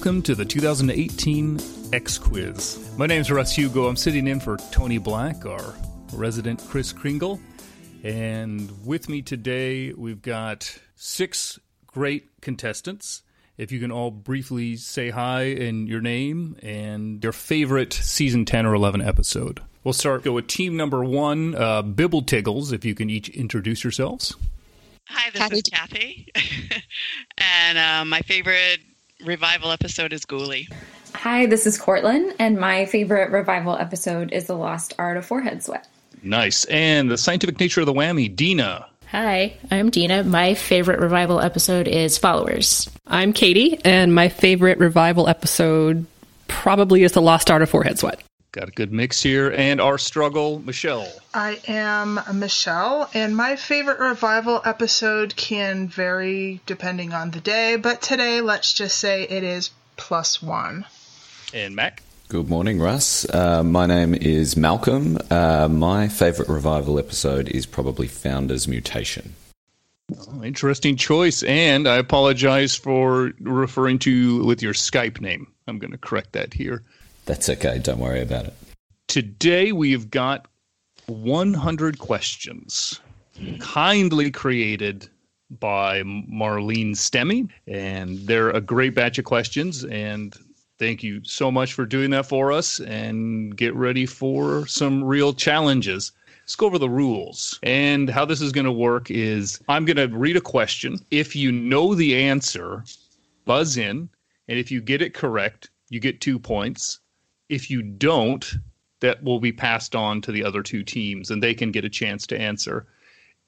Welcome to the 2018 X Quiz. My name's Russ Hugo. I'm sitting in for Tony Black, our resident Chris Kringle. And with me today, we've got six great contestants. If you can all briefly say hi and your name and your favorite season 10 or 11 episode. We'll start go with team number one, uh, Bibble Tiggles, if you can each introduce yourselves. Hi, this Kathy. is Kathy. and uh, my favorite revival episode is Ghouli. Hi, this is Cortland, and my favorite revival episode is The Lost Art of Forehead Sweat. Nice. And the scientific nature of the whammy, Dina. Hi, I'm Dina. My favorite revival episode is Followers. I'm Katie, and my favorite revival episode probably is The Lost Art of Forehead Sweat. Got a good mix here. And our struggle, Michelle. I am Michelle, and my favorite revival episode can vary depending on the day, but today let's just say it is plus one. And Mac. Good morning, Russ. Uh, my name is Malcolm. Uh, my favourite revival episode is probably Founder's Mutation. Oh, interesting choice. And I apologize for referring to you with your Skype name. I'm going to correct that here. That's okay, don't worry about it. Today we have got 100 questions kindly created by Marlene Stemmy. And they're a great batch of questions. And thank you so much for doing that for us. And get ready for some real challenges. Let's go over the rules. And how this is going to work is I'm going to read a question. If you know the answer, buzz in. And if you get it correct, you get two points. If you don't, that will be passed on to the other two teams and they can get a chance to answer.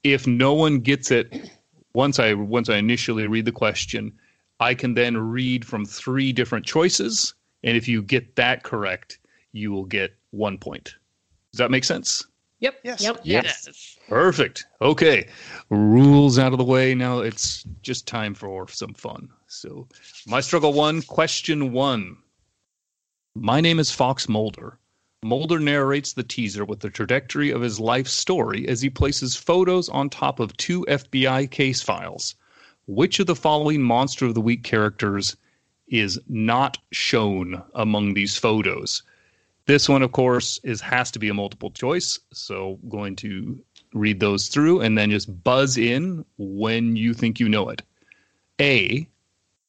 If no one gets it once I once I initially read the question, I can then read from three different choices and if you get that correct, you will get 1 point. Does that make sense? Yep. Yes. Yep. Yes. Perfect. Okay. Rules out of the way. Now it's just time for some fun. So, my struggle one, question one. My name is Fox Mulder. Mulder narrates the teaser with the trajectory of his life story as he places photos on top of two FBI case files. Which of the following Monster of the Week characters is not shown among these photos? This one, of course, is has to be a multiple choice. So going to read those through and then just buzz in when you think you know it. A.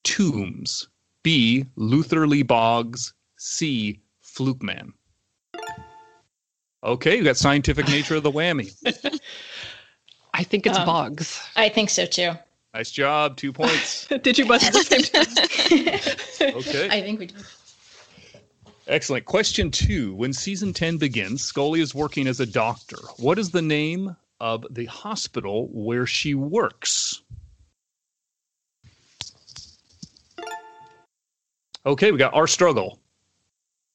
Tooms. B. Luther Lee Boggs. C. Fluke Man. Okay, you got scientific nature of the whammy. I think it's Um, Boggs. I think so too. Nice job. Two points. Did you buzz at the same time? Okay. I think we do. Excellent. Question two. When season 10 begins, Scully is working as a doctor. What is the name of the hospital where she works? Okay, we got our struggle.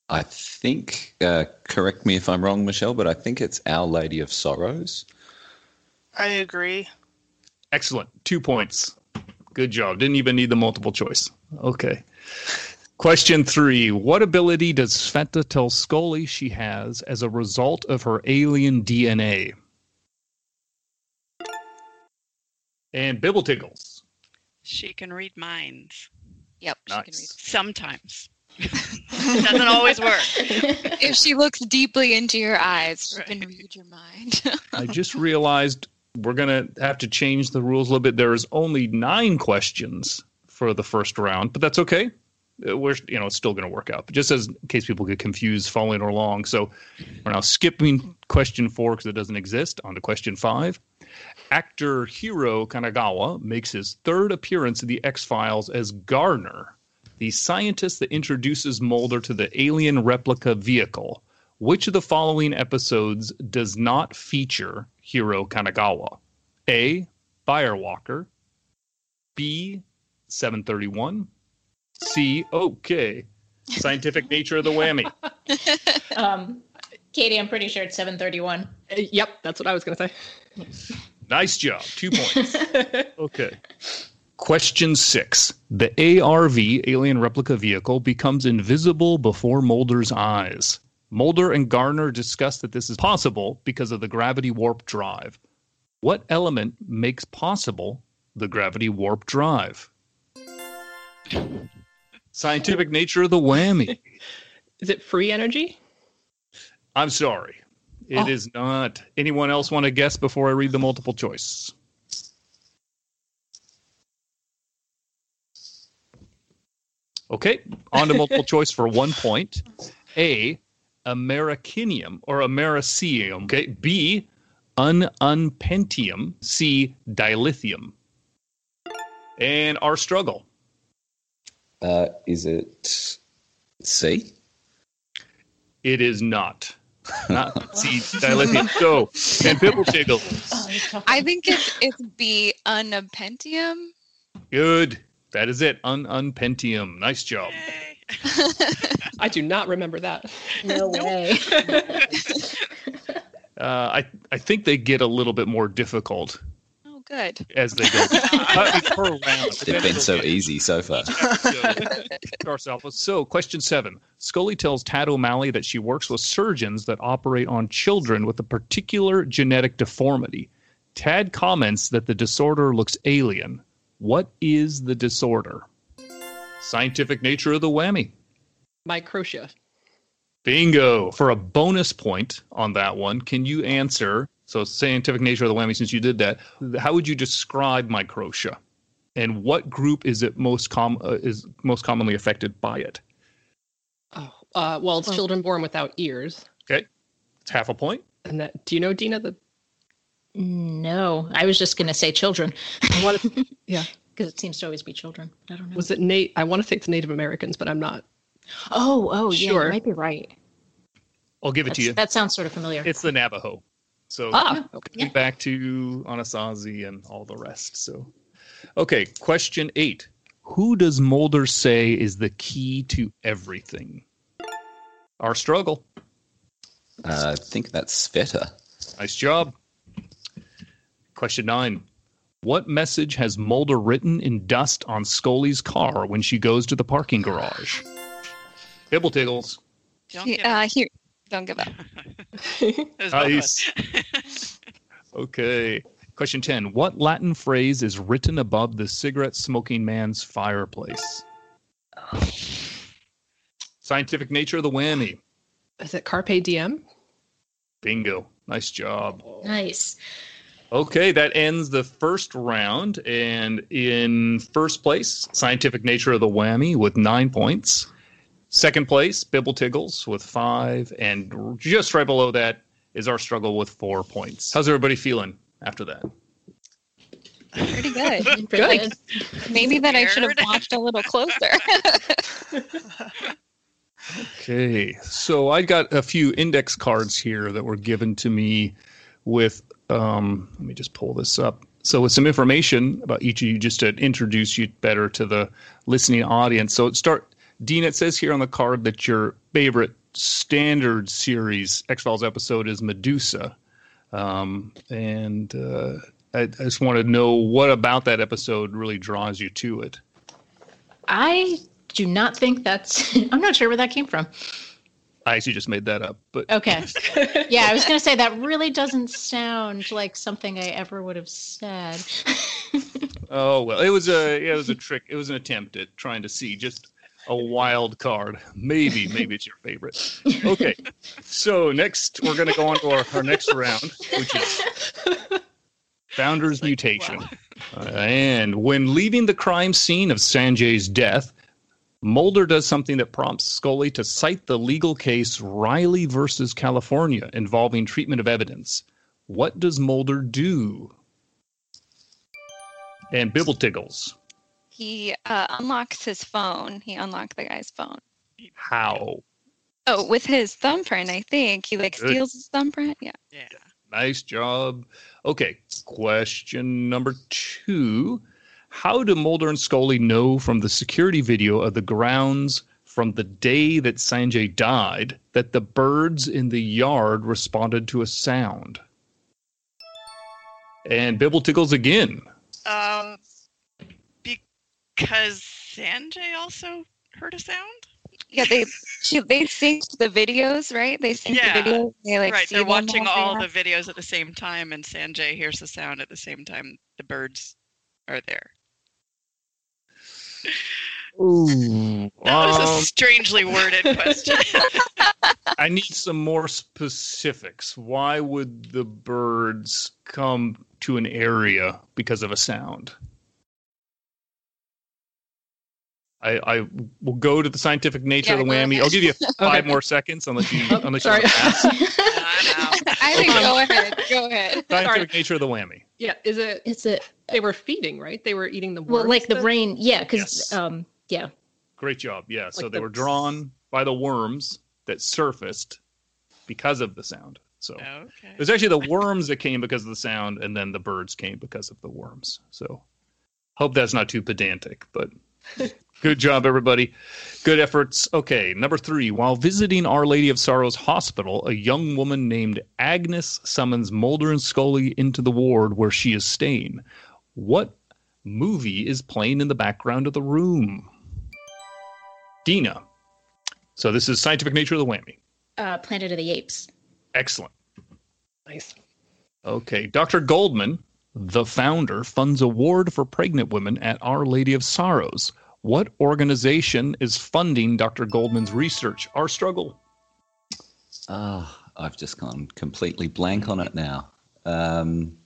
I think, uh, correct me if I'm wrong, Michelle, but I think it's Our Lady of Sorrows. I agree. Excellent. Two points. Good job. Didn't even need the multiple choice. Okay. Question three. What ability does Sveta tell Scully she has as a result of her alien DNA? And Bibble Tiggles. She can read minds. Yep, Nice. Sometimes. It doesn't always work. If she looks deeply into your eyes, she can read your mind. I just realized we're going to have to change the rules a little bit. There's only nine questions for the first round, but that's okay. Uh, We're you know it's still going to work out. But just as in case people get confused following along, so we're now skipping question four because it doesn't exist. On to question five. Actor Hiro Kanagawa makes his third appearance in the X Files as Garner, the scientist that introduces Mulder to the alien replica vehicle. Which of the following episodes does not feature Hiro Kanagawa? A. Firewalker. B. 731. C. Okay. Scientific nature of the whammy. Um, Katie, I'm pretty sure it's 731. Uh, Yep, that's what I was going to say. Nice job. Two points. Okay. Question six. The ARV, alien replica vehicle, becomes invisible before Mulder's eyes. Mulder and Garner discuss that this is possible because of the gravity warp drive. What element makes possible the gravity warp drive? Scientific nature of the whammy. Is it free energy? I'm sorry. It oh. is Oh. not. Anyone else want to guess before I read the multiple choice? Okay, on to multiple choice for one point. A, Americinium or Americium. Okay. B, ununpentium. C, dilithium. And our struggle. Uh, is it C? It is not. Not C, dilithium. So, and Pibble Jiggle. I think it's it's B unpentium. Good. That is it. Un unpentium. Nice job. I do not remember that. No way. Uh, I I think they get a little bit more difficult Oh, good. as they go. Per round. They've been so easy so far. ourselves. So, question seven. Scully tells Tad O'Malley that she works with surgeons that operate on children with a particular genetic deformity. Tad comments that the disorder looks alien. What is the disorder? Scientific nature of the whammy. Microtia. Bingo. For a bonus point on that one, can you answer? So, scientific nature of the whammy, since you did that, how would you describe microtia? And what group is it most com- uh, is most commonly affected by it? Oh, uh, well, it's children born without ears. Okay, it's half a point. And that, do you know, Dina, the no, I was just going to say children. what? yeah, Because it seems to always be children. I don't know. was it Nate? I want to say it's Native Americans, but I'm not. Oh, oh, yeah, you might be right. I'll give it to you. That sounds sort of familiar. It's the Navajo. So Ah, think back to Anasazi and all the rest. So, okay, question eight. Who does Mulder say is the key to everything? Our struggle. Uh, I think that's Sveta. Nice job. Question nine. What message has Mulder written in dust on Scully's car when she goes to the parking garage? Bibble Tiggles. Don't He- give uh, here, don't give up. There's both of us. Nice. okay. Question 10. What Latin phrase is written above the cigarette smoking man's fireplace? Scientific nature of the whammy. Is it Carpe Diem? Bingo. Nice job. nice. Okay, that ends the first round. And in first place, Scientific Nature of the Whammy with nine points. Second place, Bibble Tiggles with five. And just right below that is our struggle with four points. How's everybody feeling after that? Pretty good. Good. Maybe that I should have watched a little closer. Okay, so I got a few index cards here that were given to me with. Um, let me just pull this up. So, with some information about each of you, just to introduce you better to the listening audience. So, start. Dean, it says here on the card that your favorite standard series X Files episode is Medusa, um, and uh, I, I just want to know what about that episode really draws you to it. I do not think that's. I'm not sure where that came from. I actually just made that up, but Okay. Yeah, I was going to say that really doesn't sound like something I ever would have said. Oh well, it was a yeah, it was a trick. It was an attempt at trying to see just a wild card. Maybe maybe it's your favorite. Okay, so next we're gonna go on to our, our next round, which is Founder's mutation. Uh, and when leaving the crime scene of Sanjay's death, Mulder does something that prompts Scully to cite the legal case Riley versus California involving treatment of evidence. What does Mulder do? And Bibble Tiggles. He uh, unlocks his phone. He unlocked the guy's phone. How? Oh, with his thumbprint, I think. He like Good. steals his thumbprint. Yeah. Yeah. Nice job. Okay, question number two. How do Mulder and Scully know from the security video of the grounds from the day that Sanjay died that the birds in the yard responded to a sound? And Bibble Tickles again. Um, because Sanjay also heard a sound. Yeah, they she, they synced the videos, right? They synced Yeah, the videos. They like right. They're watching all they the videos at the same time, and Sanjay hears the sound at the same time. The birds are there. Ooh. That was Um, a strangely worded question. I need some more specifics. Why would the birds come to an area because of a sound? I, I will go to the scientific nature of the whammy. I'll give you five Okay. more seconds unless you Oh, unless sorry. you want to pass. I think go ahead. Go ahead. Scientific nature of the whammy. Yeah, is it? Is it They were feeding, right? They were eating the well worms like the that- brain? Yeah, because Yes. um, yeah. Great job. Yeah. So Like they the- were drawn by the worms that surfaced because of the sound. So okay. It was actually the worms that came because of the sound, and then the birds came because of the worms. So, hope that's not too pedantic, but good job, everybody. Good efforts. Okay, number three. While visiting Our Lady of Sorrows Hospital, a young woman named Agnes summons Mulder and Scully into the ward where she is staying. What movie is playing in the background of the room? Dina. So, this is scientific nature of the whammy. Uh, Planet of the Apes. Excellent. Nice. Okay. Dr. Goldman, the founder, funds a ward for pregnant women at Our Lady of Sorrows. What organization is funding Dr. Goldman's research? Our struggle. Ah, I've just gone completely blank on it now. Um,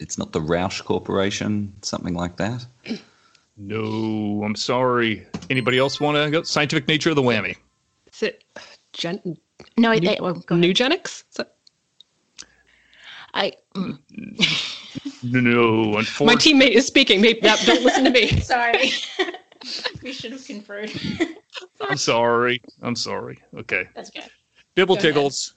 it's not the Roush Corporation, something like that. No, I'm sorry. Anybody else want to go? Scientific nature of the whammy. Is it gen- No, I, Nu- I, well, go ahead. Nugenics? That- I mm, No, My teammate is speaking. Maybe that, don't listen to me. sorry. we should have conferred. I'm sorry. I'm sorry. Okay. That's good. Bibble Go ahead. tiggles.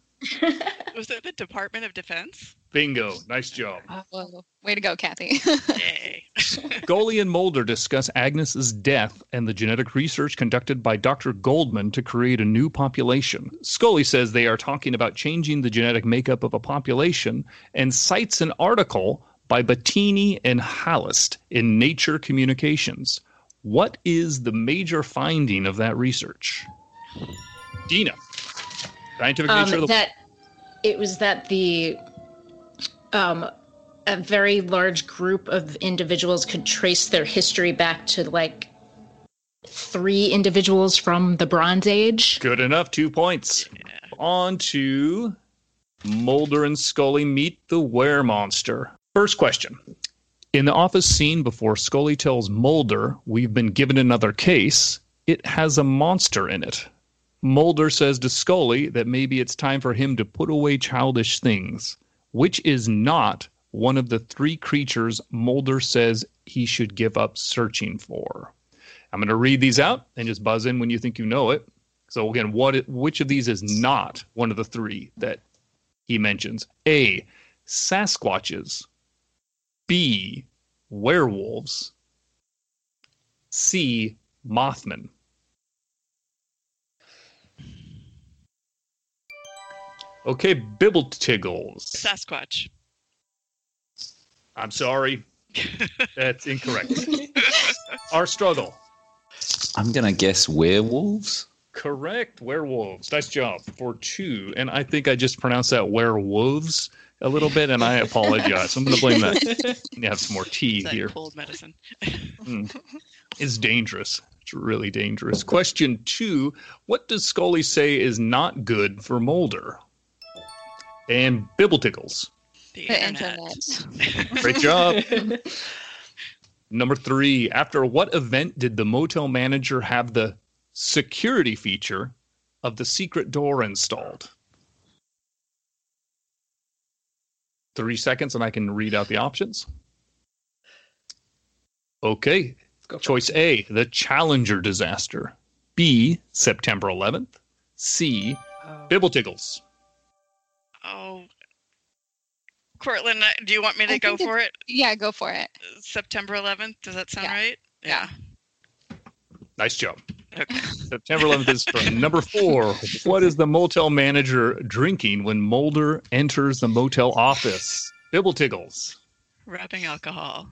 Was it the Department of Defense? Bingo. Nice job. Whoa. Way to go, Kathy. Yay. Scully and Mulder discuss Agnes's death and the genetic research conducted by Dr. Goldman to create a new population. Scully says they are talking about changing the genetic makeup of a population and cites an article by Bettini and Hallist in Nature Communications. What is the major finding of that research? Dina. Scientific nature of Um, the that it was that the um, a very large group of individuals could trace their history back to like three individuals from the Bronze Age. Good enough. Two points. On to Mulder and Scully meet the were monster. First question. In the office scene before Scully tells Mulder, We've been given another case, it has a monster in it. Mulder says to Scully that maybe it's time for him to put away childish things, which is not one of the three creatures Mulder says he should give up searching for. I'm going to read these out and just buzz in when you think you know it. So again, what which of these is not one of the three that he mentions? A. Sasquatches. B. Werewolves. C. Mothman. Okay, Bibble Tiggles. Sasquatch. I'm sorry. That's incorrect. Our struggle. I'm going to guess werewolves. Correct. Werewolves. Nice job for two. And I think I just pronounced that werewolves a little bit, and I apologize. I'm going to blame that. You have some more tea Is that here. cold medicine? Hmm. It's dangerous. It's really dangerous. Question two What does Scully say is not good for Mulder? And Bibble Tickles. The, The internet. internet. Great job. Number three, after what event did the motel manager have the security feature of the secret door installed? Three seconds and I can read out the options. Okay. go for Choice A, the Challenger disaster. B, September 11th. C, Oh. Bibbletiggles. Oh. Cortland, uh, do you want me to I go for it? Yeah, go for it. September 11th. Does that sound Yeah. right? Yeah. Nice job. Okay. September 11th is correct. Number four. What is the motel manager drinking when Mulder enters the motel office? Bibble Bibbletiggles. Rubbing alcohol.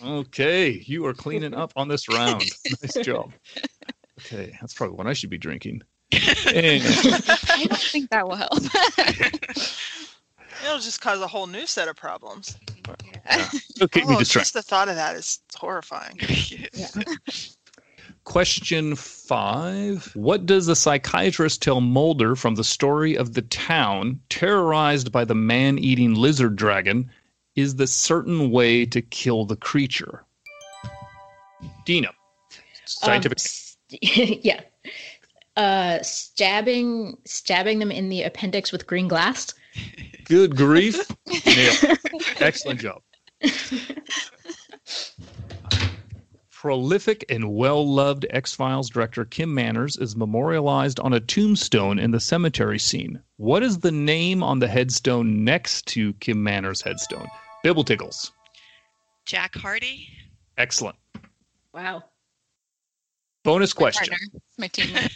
Okay, you are cleaning up on this round. Nice job. Okay, that's probably what I should be drinking. And I don't think that will help. It'll just cause a whole new set of problems. it'll keep me oh, distracted. just the thought of that is horrifying. Question five. What does the psychiatrist tell Mulder from the story of the town terrorized by the man eating lizard dragon is the certain way to kill the creature? Dina. Scientific. Um, yeah. Uh, stabbing stabbing them in the appendix with green glass. Good grief. Excellent job. Prolific and well loved X Files director Kim Manners is memorialized on a tombstone in the cemetery scene. What is the name on the headstone next to Kim Manners' headstone? Bibble Bibbletiggles. Jack Hardy. Excellent. Wow. Bonus My question. partner. My teammate.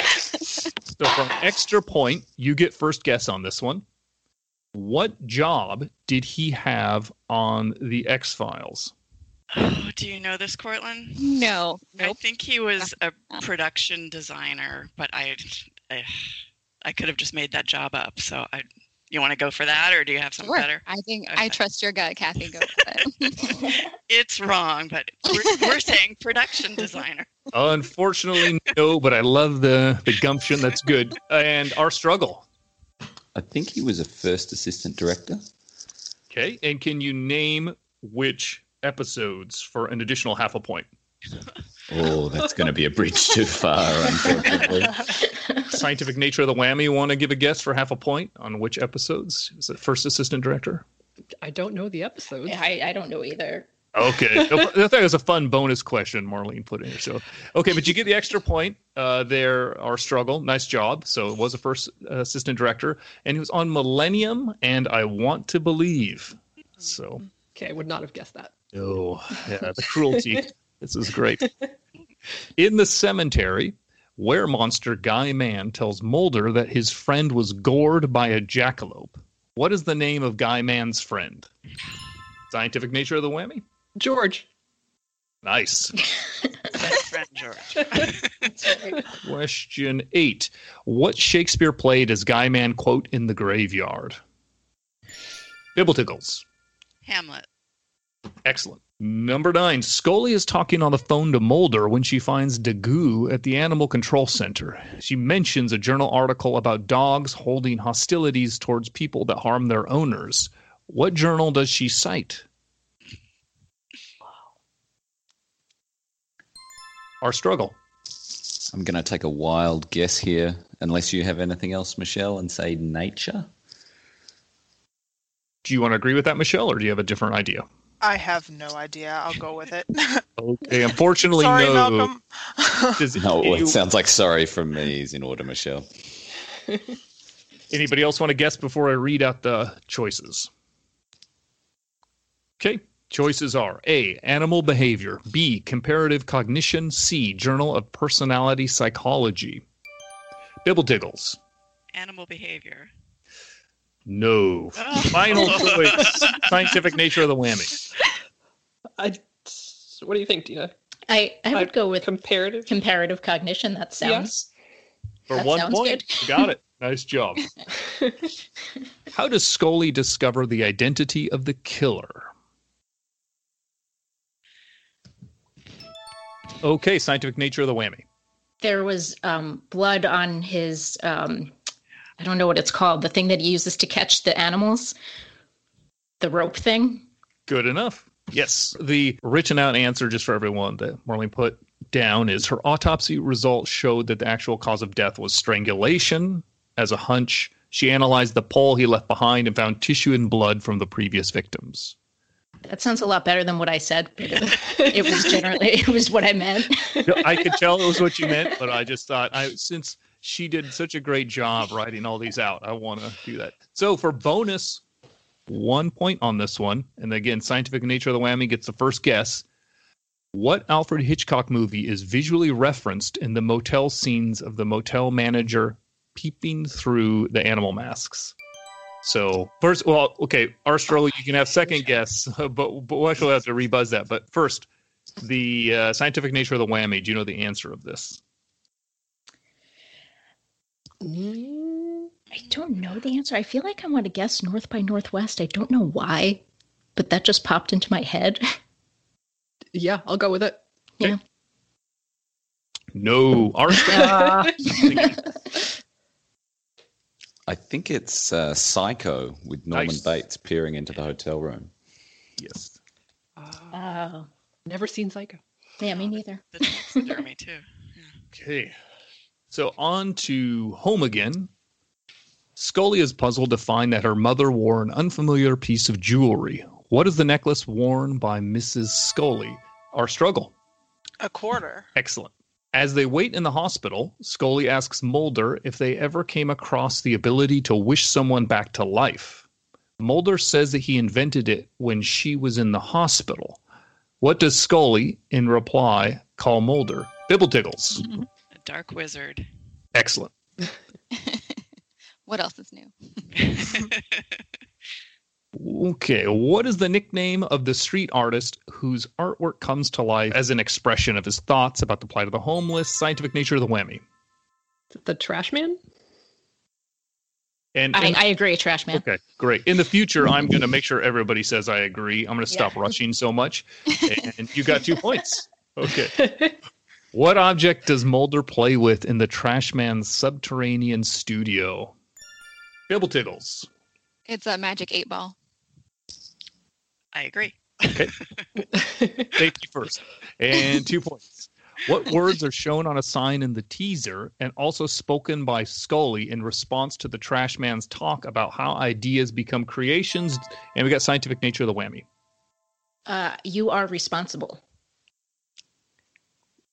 So, for an extra point, you get first guess on this one. What job did he have on the X Files? Oh, do you know this, Cortland? no. I think he was a production designer, but I, I, I could have just made that job up. So I, you want to go for that, or do you have something Sure. better? I think Okay. I trust your gut, Kathy. Go for it. It's wrong, but we're, we're saying production designer. Unfortunately, no, but I love the, the gumption. That's good. And our struggle. I think he was a first assistant director. Okay. And can you name which episodes for an additional half a point? Oh, that's going to be a bridge too far, unfortunately. Scientific nature of the whammy. You want to give a guess for half a point on which episodes? Is it first assistant director? I don't know the episodes. I, I don't know either. Okay. I thought it was a fun bonus question Marlene put in here. So, okay, but you get the extra point uh, there, our struggle. Nice job. So, it was a first uh, assistant director, and he was on Millennium and I Want to Believe. So, Okay, I would not have guessed that. Oh, yeah, the cruelty. this is great. In the cemetery, where monster Guy Mann tells Mulder that his friend was gored by a jackalope. What is the name of Guy Mann's friend? Scientific nature of the whammy? George. Nice. Best friend George. Question eight. What Shakespeare play does Guy Mann quote in the graveyard? Bibbletiggles. Hamlet. Excellent. Number nine, Scully is talking on the phone to Mulder when she finds Daggoo at the Animal Control Center. She mentions a journal article about dogs holding hostilities towards people that harm their owners. What journal does she cite? Our struggle. I'm going to take a wild guess here, unless you have anything else, Michelle, and say nature. Do you want to agree with that, Michelle, or do you have a different idea? I have no idea. I'll go with it. Okay, unfortunately, Sorry, no. Malcolm. Does No, any- it sounds like sorry from me is in order, Michelle. Anybody else want to guess before I read out the choices? Okay. Choices are A. Animal behavior. B. Comparative cognition. C. Journal of Personality Psychology. Bibble diggles. Animal behavior. No. Final choice. Scientific nature of the whammy. I. What do you think, Dina? I, I would go with comparative comparative cognition. That sounds For That one sounds point. good. Got it. Nice job. How does Scully discover the identity of the killer? Okay, scientific nature of the whammy. there was um, blood on his um, I don't know what it's called. The thing that he uses to catch the animals, the rope thing. Good enough. Yes. The written out answer, just for everyone that Marlene put down, is her autopsy results showed that the actual cause of death was strangulation. As a hunch, she analyzed the pole he left behind and found tissue and blood from the previous victims. That sounds a lot better than what I said. It, it was generally it was what I meant. I could tell it was what you meant, but I just thought I since she did such a great job writing all these out, I want to do that. So for bonus, one point on this one, and again, scientific nature of the whammy gets the first guess. What Alfred Hitchcock movie is visually referenced in the motel scenes of the motel manager peeping through the animal masks? So first, well, okay, Arstro, you can have second guess, but, but we'll actually have to rebuzz that. But first, the uh, scientific nature of the whammy. Do you know the answer of this? I don't know the answer. I feel like I want to guess North by Northwest. I don't know why, but that just popped into my head. Yeah, I'll go with it. Yeah. No, Arstro. I think it's uh, Psycho with Norman Nice. Bates peering into the hotel room. yes. Oh, Never seen Psycho. yeah, me neither. The taxidermy too. Okay. So on to home again. Scully is puzzled to find that her mother wore an unfamiliar piece of jewelry. What is the necklace worn by Mrs. Scully? Our struggle. A quarter. Excellent. As they wait in the hospital, Scully asks Mulder if they ever came across the ability to wish someone back to life. Mulder says that he invented it when she was in the hospital. What does Scully, in reply, call Mulder? Bibbletiggles. A mm-hmm. Dark wizard. Excellent. What else is new? Okay, what is the nickname of the street artist whose artwork comes to life as an expression of his thoughts about the plight of the homeless, scientific nature of the whammy? The Trash Man? And, I, and- I agree, Trash Man. okay, great. In the future, I'm going to make sure everybody says I agree. I'm going to stop Yeah. rushing so much. And you got two points. Okay. What object does Mulder play with in the Trash Man's subterranean studio? Bibbletiggles. It's a magic eight ball. I agree. Okay. Thank you first. And two points. What words are shown on a sign in the teaser and also spoken by Scully in response to the trash man's talk about how ideas become creations? And we got scientific nature of the whammy. Uh, you are responsible.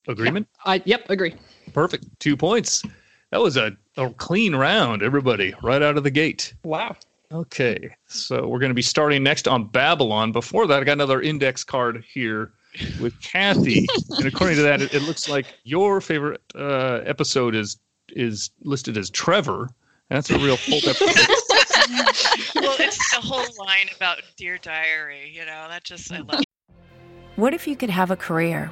Agreement? I yep, agree. Perfect. Two points. That was a, a clean round, everybody, right out of the gate. Wow. Okay, so we're going to be starting next on Babylon. Before that, I got another index card here with Kathy, and according to that, it, it looks like your favorite uh, episode is is listed as Trevor. That's a real cult episode. well, it's the whole line about Dear Diary. You know, that just I love. What if you could have a career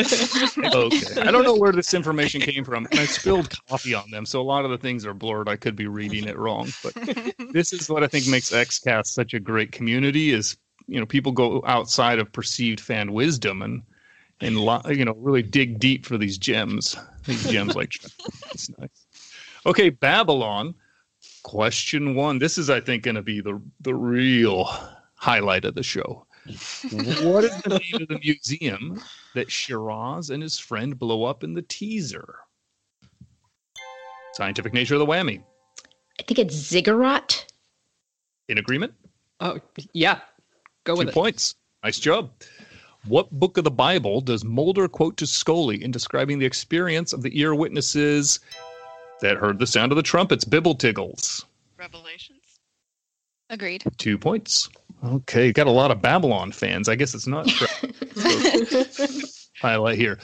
okay. I don't know where this information came from, and I spilled coffee on them, so a lot of the things are blurred. I could be reading it wrong, but this is what I think makes XCast such a great community. Is you know people go outside of perceived fan wisdom and and you know really dig deep for these gems. These gems like it's nice. Okay, Babylon. Question one. This is, I think, going to be the the real highlight of the show. what is the name of the museum that Shiraz and his friend blow up in the teaser? Scientific nature of the whammy. I think it's ziggurat. In agreement? Oh, yeah. Go with Two it. points. Nice job. What book of the Bible does Mulder quote to Scully in describing the experience of the ear witnesses that heard the sound of the trumpets? Bibble Tiggles? Revelations. Agreed. Two points. Okay, got a lot of Babylon fans. I guess it's not highlight here.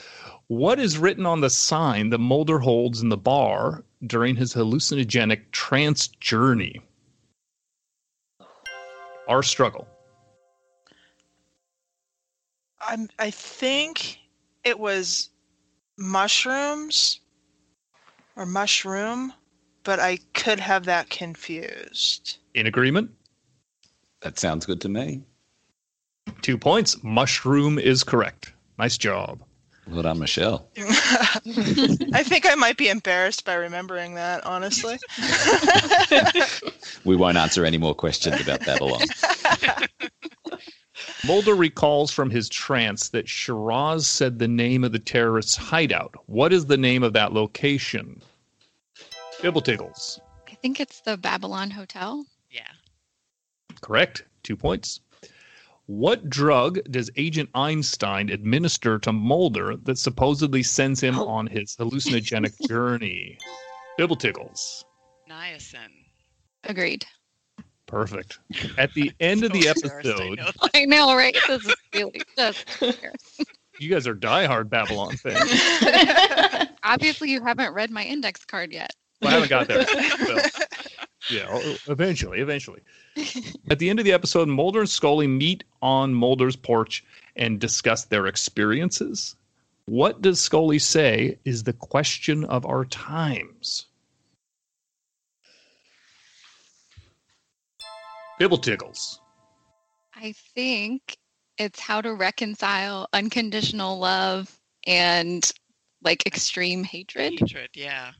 What is written on the sign that Mulder holds in the bar during his hallucinogenic trance journey? Our struggle. I'm, I think it was mushrooms or mushroom, but I could have that confused. In agreement? That sounds good to me. Two points. Mushroom is correct. Nice job. Well done, Michelle. I think I might be embarrassed by remembering that, honestly. We won't answer any more questions about Babylon. Mulder recalls from his trance that Shiraz said the name of the terrorist's hideout. What is the name of that location? Bibbletiggles. I think it's the Babylon Hotel. Yeah. Correct. Two points. What drug does Agent Einstein administer to Mulder that supposedly sends him oh. on his hallucinogenic journey? Bibbletiggles. Niacin. Agreed. Perfect. At the end of the So I episode, know. I know, right? This is really just you guys are diehard Babylon fans. obviously you haven't read my index card yet. Well, I haven't got there. Well, yeah, eventually, eventually. At the end of the episode, Mulder and Scully meet on Mulder's porch and discuss their experiences. What does Scully say is the question of our times? Bibble tickles. I think it's how to reconcile unconditional love and like extreme hatred. Hatred. Yeah.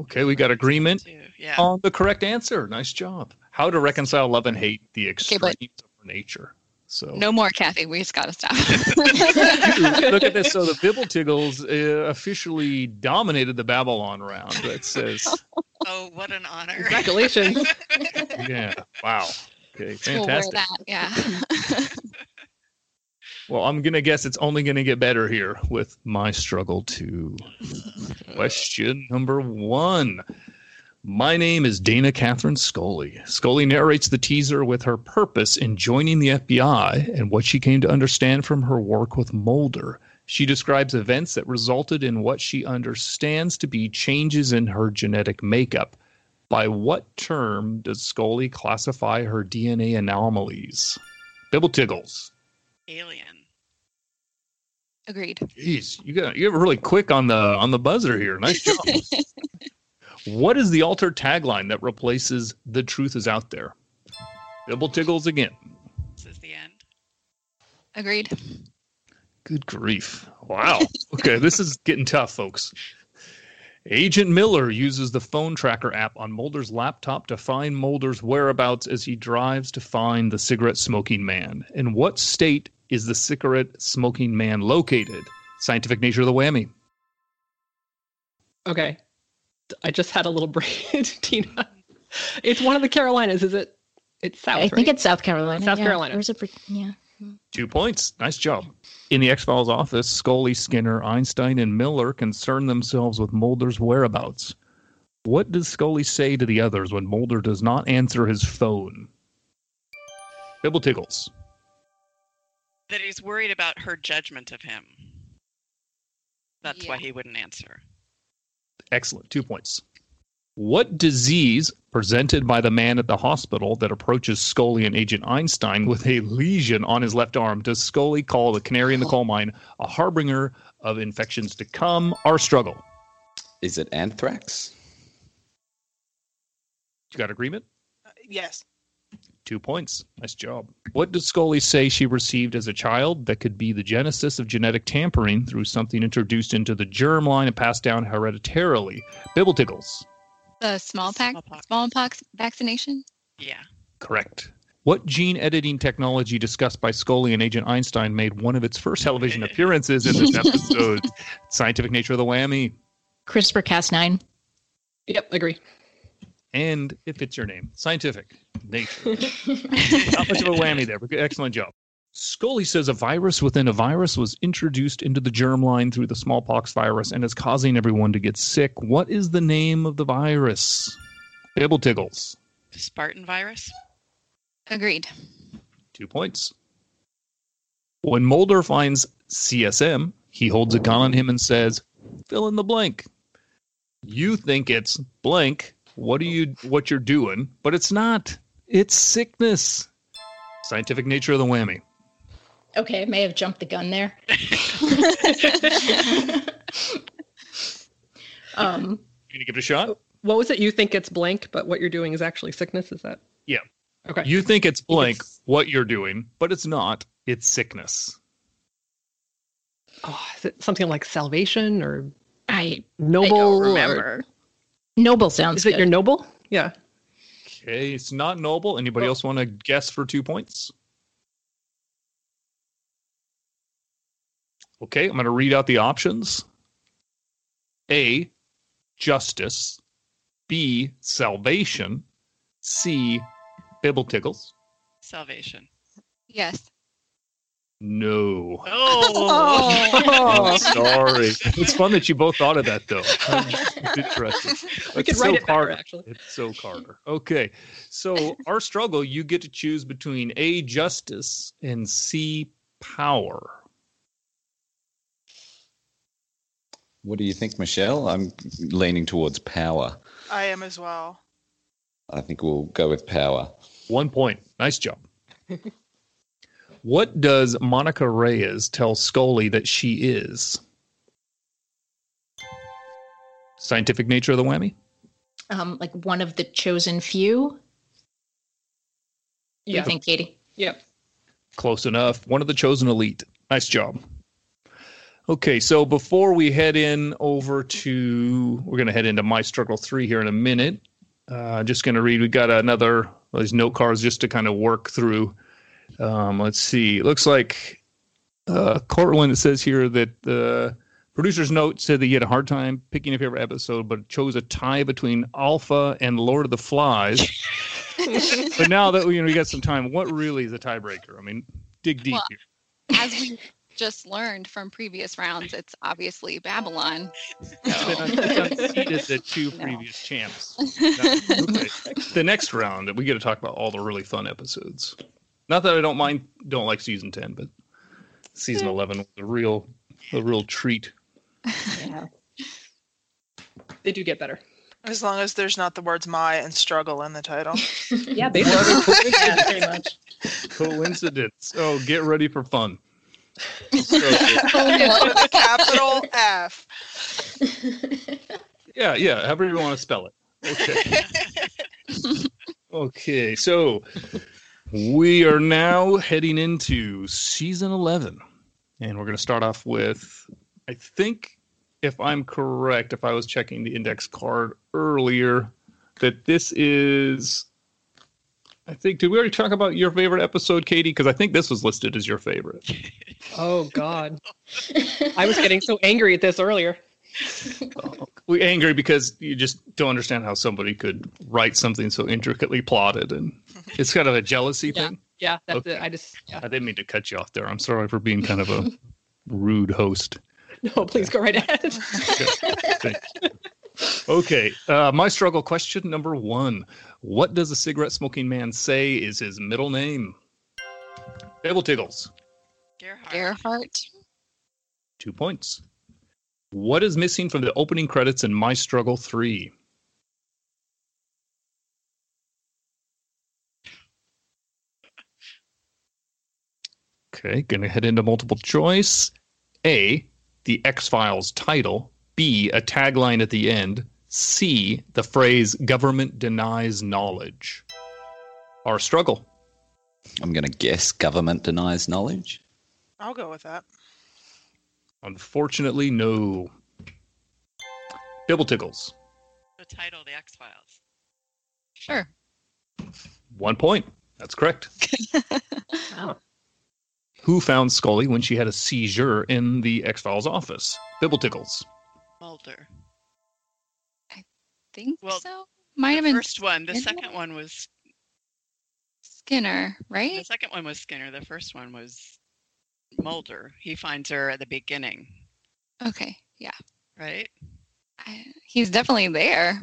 Okay, we got agreement Yeah. on the correct answer. Nice job. How to reconcile love and hate, the extremes but- of nature. So No more, Kathy. We just gotta stop. Look at this. So the Bibbletiggles uh, officially dominated the Babylon round. That says, Oh, what an honor. Congratulations. yeah, wow. Okay, we'll wear fantastic. that. Yeah. Well, I'm gonna guess it's only gonna get better here with my struggle to question number one. My name is Dana Catherine Scully. Scully narrates the teaser with her purpose in joining the FBI and what she came to understand from her work with Mulder. She describes events that resulted in what she understands to be changes in her genetic makeup. By what term does Scully classify her DNA anomalies? Bibble Tiggles. Alien. Agreed. Jeez, you got you're really quick on the on the buzzer here. Nice job. what is the altered tagline that replaces "The truth is out there"? Bibble tiggles again. This is the end. Agreed. Good grief! Wow. Okay, this is getting tough, folks. Agent Miller uses the phone tracker app on Mulder's laptop to find Mulder's whereabouts as he drives to find the cigarette smoking man. In what state is the cigarette smoking man located? Scientific nature of the whammy. Okay. I just had a little brain, Tina. It's one of the Carolinas, is it? It's South. I think it's South Carolina. South yeah. Carolina. There's a Vir- yeah. Two points. Nice job. In the X Files office, Scully, Skinner, Einstein, and Miller concern themselves with Mulder's whereabouts. What does Scully say to the others when Mulder does not answer his phone? Bibble tiggles. That he's worried about her judgment of him. That's why he wouldn't answer. Excellent. Two points. What disease presented by the man at the hospital that approaches Scully and Agent Einstein with a lesion on his left arm does Scully call the canary in the coal mine a harbinger of infections to come? Our struggle. Is it anthrax? You got agreement? Uh, yes. Two points. Nice job. What does Scully say she received as a child that could be the genesis of genetic tampering through something introduced into the germline and passed down hereditarily? Bibble tickles. The smallpox Smallpox. smallpox vaccination. Yeah. Correct. What gene editing technology discussed by Scully and Agent Einstein made one of its first television appearances in this episode? Scientific nature of the whammy. CRISPR Cas9. Yep, agree. And it fits your name. Scientific nature. Not much of a whammy there, but excellent job. Scully says a virus within a virus was introduced into the germline through the smallpox virus and is causing everyone to get sick. What is the name of the virus? Bibble Tiggles. Spartan virus. Agreed. Two points. When Mulder finds CSM, he holds a gun on him and says, "Fill in the blank." You think it's blank. What are you? What you're doing? But it's not. It's sickness. Scientific nature of the whammy. Okay, I may have jumped the gun there. um, You gonna give it a shot? What was it? You think it's blank, but what you're doing is actually sickness? Is that? Yeah. Okay. You think it's blank what you're doing, but it's not. It's sickness. Oh, is it something like salvation or I noble? I don't or- remember. Noble sounds Is it good. your noble? Yeah. Okay, it's not noble. Anybody oh. else want to guess for two points? Okay, I'm going to read out the options. A, justice. B, salvation. C, bibble tickles. Salvation. Yes. No. Oh. sorry. It's fun that you both thought of that, though. It's interesting. We It's could write so it better, actually. It's so Carter. Okay. So our struggle, you get to choose between A, justice, and C, power. What do you think, Michelle? I'm leaning towards power. I am as well. I think we'll go with power. One point. Nice job. What does Monica Reyes tell Scully that she is? Scientific nature of the whammy? um, like one of the chosen few. Yeah. You think, Katie? Yep. Close enough. One of the chosen elite. Nice job. Okay, so before we head in over to, we're going to head into My Struggle 3 here in a minute. Uh, just going to read, we got another, well, these note cards just to kind of work through. Um, let's see. It looks like uh, Cortland, it says here that the producer's note said that he had a hard time picking a favorite episode, but chose a tie between Alpha and Lord of the Flies. but now that you know, we got some time, what really is a tiebreaker? I mean, dig deep Well, here. As we just learned from previous rounds, it's obviously Babylon. Unseated the two previous champs. Okay. The next round, we get to talk about all the really fun episodes. Not that I don't mind, don't like season ten, but season eleven was a real, a real treat. Yeah. They do get better. As long as there's not the words my and struggle in the title. Yeah, they yeah, pretty much. Coincidence. Oh, get ready for fun. Capital F. Yeah, yeah. However you want to spell it. Okay. okay. So we are now heading into season eleven, and we're going to start off with, I think, if I'm correct, if I was checking the index card earlier, that this is. I think. Did we already talk about your favorite episode, Katie? Because I think this was listed as your favorite. Oh God. I was getting so angry at this earlier. Oh. We angry because you just don't understand how somebody could write something so intricately plotted, and it's kind of a jealousy Yeah. thing. Yeah, that's Okay. it. I just yeah. I didn't mean to cut you off there. I'm sorry for being kind of a rude host. No, please go right ahead. Thank you. Okay, uh, my struggle question number one: What does a cigarette smoking man say is his middle name? Table tiggles. Gerhard. Gerhardt. Two points. What is missing from the opening credits in My Struggle 3? Okay, gonna head into multiple choice. A, the X Files title. B, a tagline at the end. C, the phrase government denies knowledge. Our struggle. I'm going to guess government denies knowledge. I'll go with that. Unfortunately, no. Bibble tickles. The title, The X Files. Sure. One point. That's correct. Wow. Who found Scully when she had a seizure in the X Files office? Bibble tickles. Mulder. I think Well- so. Might have The been first one. The Skinner? second one was Skinner, right? the second one was Skinner. The first one was Mulder. He finds her at the beginning, Okay, yeah. right? I, he's definitely there.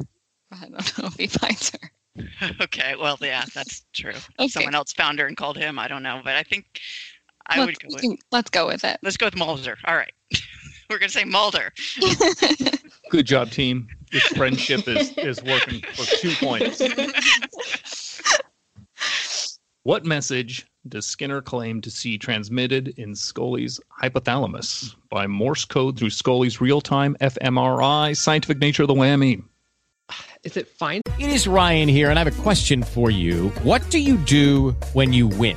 I don't know if he finds her. okay. Well, yeah, that's true. Okay. Someone else found her and called him. I don't know, but I think I let's, would go with. let's go with it. Let's go with Mulder. All right. We're gonna say Mulder. Good job, team. This friendship is, is working for two points. What message does Skinner claim to see transmitted in Scully's hypothalamus by Morse code through Scully's real time fMRI scientific nature of the whammy? Is it fine? It is Ryan here, and I have a question for you. What do you do when you win?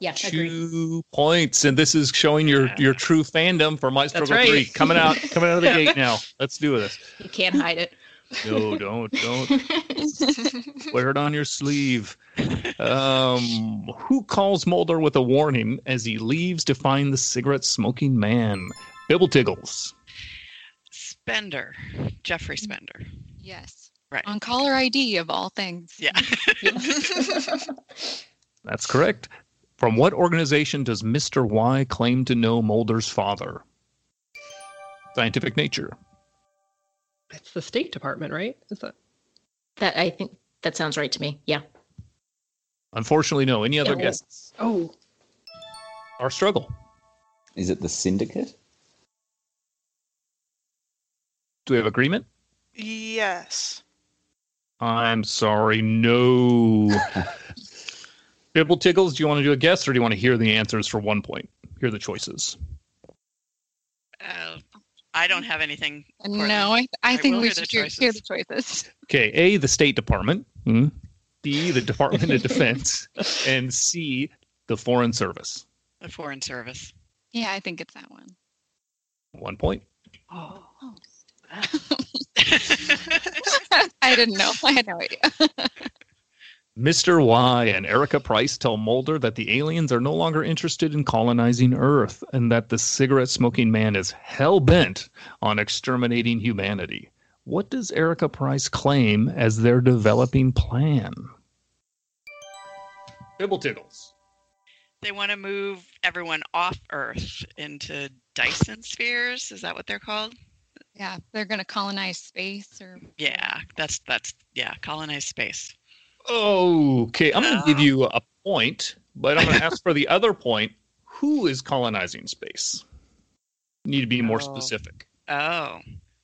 Yeah, agree. Two points, and this is showing your your true fandom for My Struggle right. Three coming out coming out of the gate now. Let's do this. You can't hide it. No, don't, don't. Wear it on your sleeve. Um, who calls Mulder with a warning as he leaves to find the cigarette smoking man? Bibble Tiggles. Spender. Jeffrey Spender. Yes. Right. On caller ID of all things. Yeah. That's correct. From what organization does Mr. Y claim to know Mulder's father? Scientific Nature. It's the State Department, right? Is that? That I think that sounds right to me. Yeah. Unfortunately, no. Any other Yeah. guesses? Oh, Our struggle. Is it the syndicate? Do we have agreement? Yes. I'm sorry, no. Bibble Tiggles, do you want to do a guess or do you want to hear the answers for one point? Hear the choices. Uh, I don't have anything. No, I, I I think we hear should hear, hear the choices. Okay, A, the State Department. Hmm. B, the Department of Defense. And C, the Foreign Service. The Foreign Service. Yeah, I think it's that one. One point. Oh. I didn't know. I had no idea. Mr. Y and Erika Price tell Mulder that the aliens are no longer interested in colonizing Earth and that the cigarette smoking man is hell bent on exterminating humanity. What does Erika Price claim as their developing plan? Bibble Tiggles. They want to move everyone off Earth into Dyson spheres. Is that what they're called? Yeah, they're going to colonize space or Yeah, that's that's yeah, colonize space. Okay, I'm going to give you a point, but I'm going to ask for the other point. Who is colonizing space? Need to be more Oh. specific. Oh,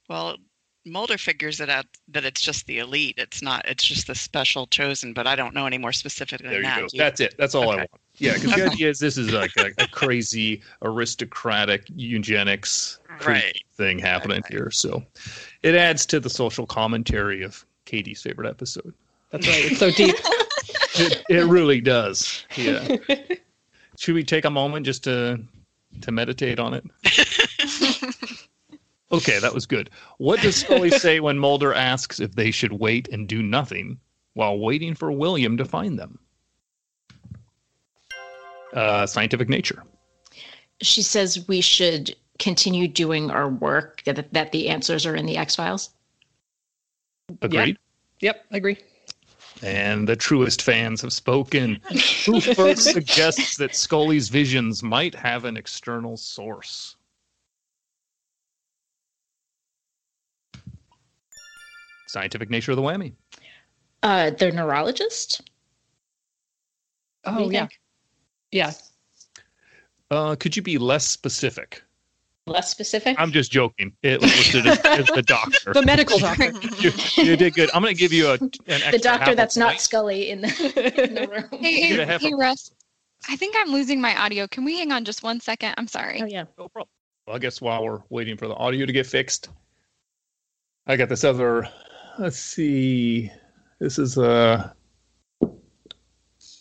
well, Mulder figures it out that it's just the elite. It's not. It's just the special chosen. But I don't know any more specifically There than you that. go. That's it. That's all I want. Yeah, because the idea is this is like a, a crazy aristocratic eugenics Right. thing happening here. So it adds to the social commentary of Katie's favorite episode. That's right. It's so deep. It, it really does. Yeah. Should we take a moment just to to meditate on it? Okay, that was good. What does Scully say when Mulder asks if they should wait and do nothing while waiting for William to find them? Uh, scientific nature. She says we should continue doing our work, that, that the answers are in the X Files. Agreed. Yep, I agree. And the truest fans have spoken. Who first suggests that Scully's visions might have an external source? Scientific nature of the whammy. Uh, the neurologist. Oh yeah, think? yeah. Uh, could you be less specific? Less specific. I'm just joking. It was listed as, as the doctor. The medical doctor. you, you did good. I'm going to give you a, an extra the doctor half a that's not point. Scully in the, in the room. Hey, hey, get a half hey, Russ. I think I'm losing my audio. Can we hang on just one second? I'm sorry. Oh yeah. No problem. Well, I guess while we're waiting for the audio to get fixed, I got this other. Let's see. This is uh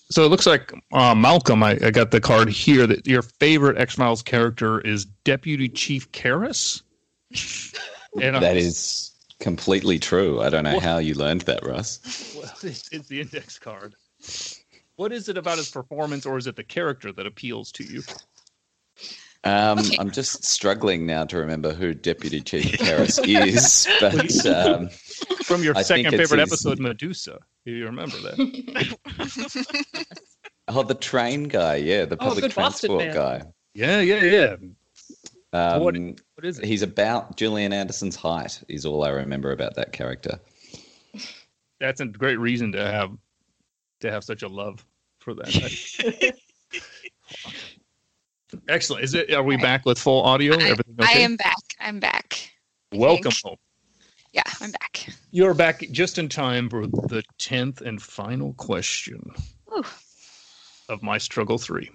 So it looks like uh, Malcolm. I, I got the card here that your favorite X Files character is Deputy Chief Karras. And That is completely true. I don't know What? how you learned that, Russ. Well, it's, it's the index card. What is it about his performance, or is it the character that appeals to you? Um, I'm just struggling now to remember who Deputy Chief Karras is, but um, From your I second think it's favorite his- episode, Medusa. Do you remember that? oh, the train guy, yeah, the Oh, public good Boston transport guy. Yeah, yeah, yeah. Um, What- what is it? He's about Gillian Anderson's height. Is all I remember about that character. That's a great reason to have to have such a love for that. Excellent. Is it? Are we back with full audio? Everything I am back. I'm back. Welcome think. home. Yeah, I'm back. You're back just in time for the tenth and final question Ooh. of my struggle three.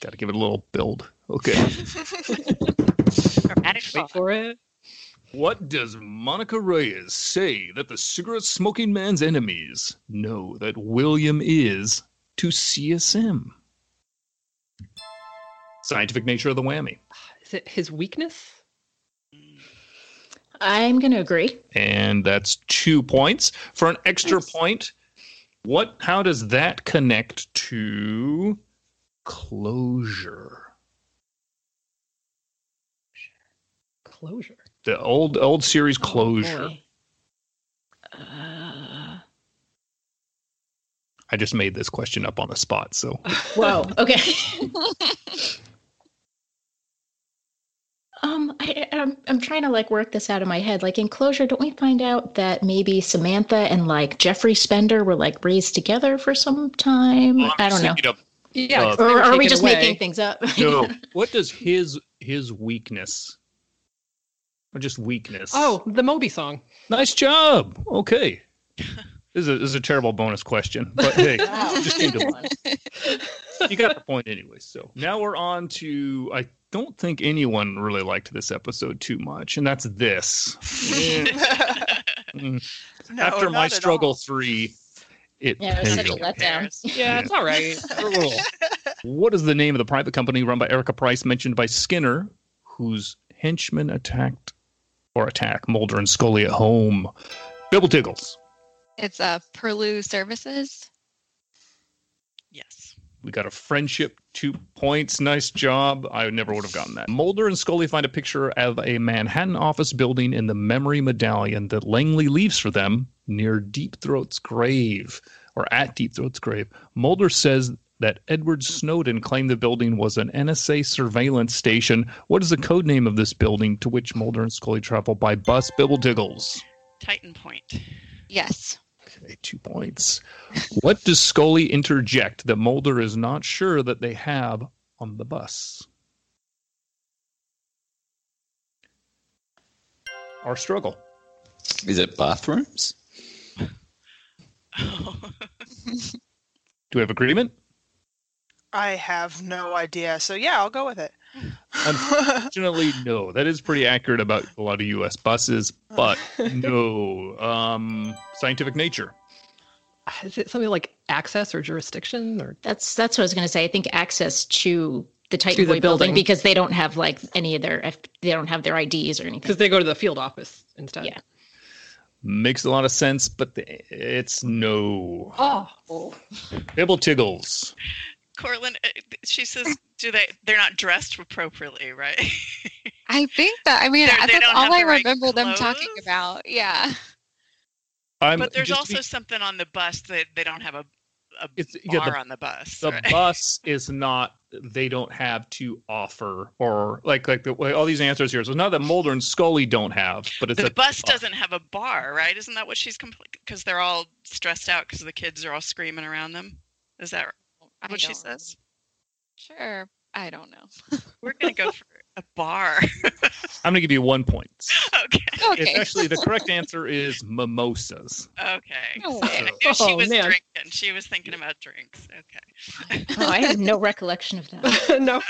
Got to give it a little build. Okay. Wait for it. What does Monica Reyes say that the cigarette smoking man's enemies know that William is to CSM? Scientific nature of the whammy. Is it his weakness? I'm going to agree. And that's two points. For an extra point, what how does that connect to closure? Closure. The old old series closure. boy. Uh, I just made this question up on the spot, so whoa. Okay. Um, I, I'm I'm trying to like work this out of my head. Like in closure, don't we find out that maybe Samantha and like Jeffrey Spender were like raised together for some time? I don't know. Thinking of- Yeah, Uh, 'cause they Or are we just away. making things up? no. What does his his weakness or just weakness? Oh, the Moby song. Nice job. Okay. This is a, this is a terrible bonus question, but hey, Wow. just came to mind. You got the point anyway. So now we're on to. I don't think anyone really liked this episode too much, and that's this. Mm. No, After my struggle all. three, it Yeah, it was such a paled. letdown. Yeah, it's all right. What is the name of the private company run by Erika Price, mentioned by Skinner, whose henchmen attacked or attack Mulder and Scully at home? Bibble Tiggles. It's uh, Purlieu Services. Yes. We got a friendship, two points. Nice job. I never would have gotten that. Mulder and Scully find a picture of a Manhattan office building in the memory medallion that Langley leaves for them near Deep Throat's grave, or at Deep Throat's grave. Mulder says that Edward Snowden claimed the building was an NSA surveillance station. What is the code name of this building to which Mulder and Scully travel by bus? Bibble Diggles. Titan Point. Yes. Okay, two points. What does Scully interject that Mulder is not sure that they have on the bus? Our struggle. Is it bathrooms? Do we have agreement? I have no idea. So yeah, I'll go with it. Unfortunately, no. That is pretty accurate about a lot of U.S. buses, but no. Um, scientific nature. Is it something like access or jurisdiction or That's that's what I was going to say. I think access to the Titan To the building building. because they don't have like any of their F- they don't have their IDs or anything. because they go to the field office instead? Yeah. Makes a lot of sense, but the, it's no. Oh. Bibble Tiggles. Cortland, uh, she says, do they? They're not dressed appropriately, right? I think that. I mean, They're- I- they that's all I the right remember them talking about. Yeah. I'm, but there's also be- something on the bus that they don't have a, a It's- yeah, bar the- on the bus. the right? bus is not they don't have to offer or like like the way all these answers here. So not that Mulder and Scully don't have, but it's the a bus doesn't have a bar, right? Isn't that what she's because they're all stressed out because the kids are all screaming around them? Is that I what she says? Sure. I don't know. We're gonna go for a bar. I'm gonna give you one point. okay. It's actually the correct answer is mimosas. Okay. Oh, I knew she Oh, was man. drinking. She was thinking about drinks. Okay. Oh, I have no recollection of that. no,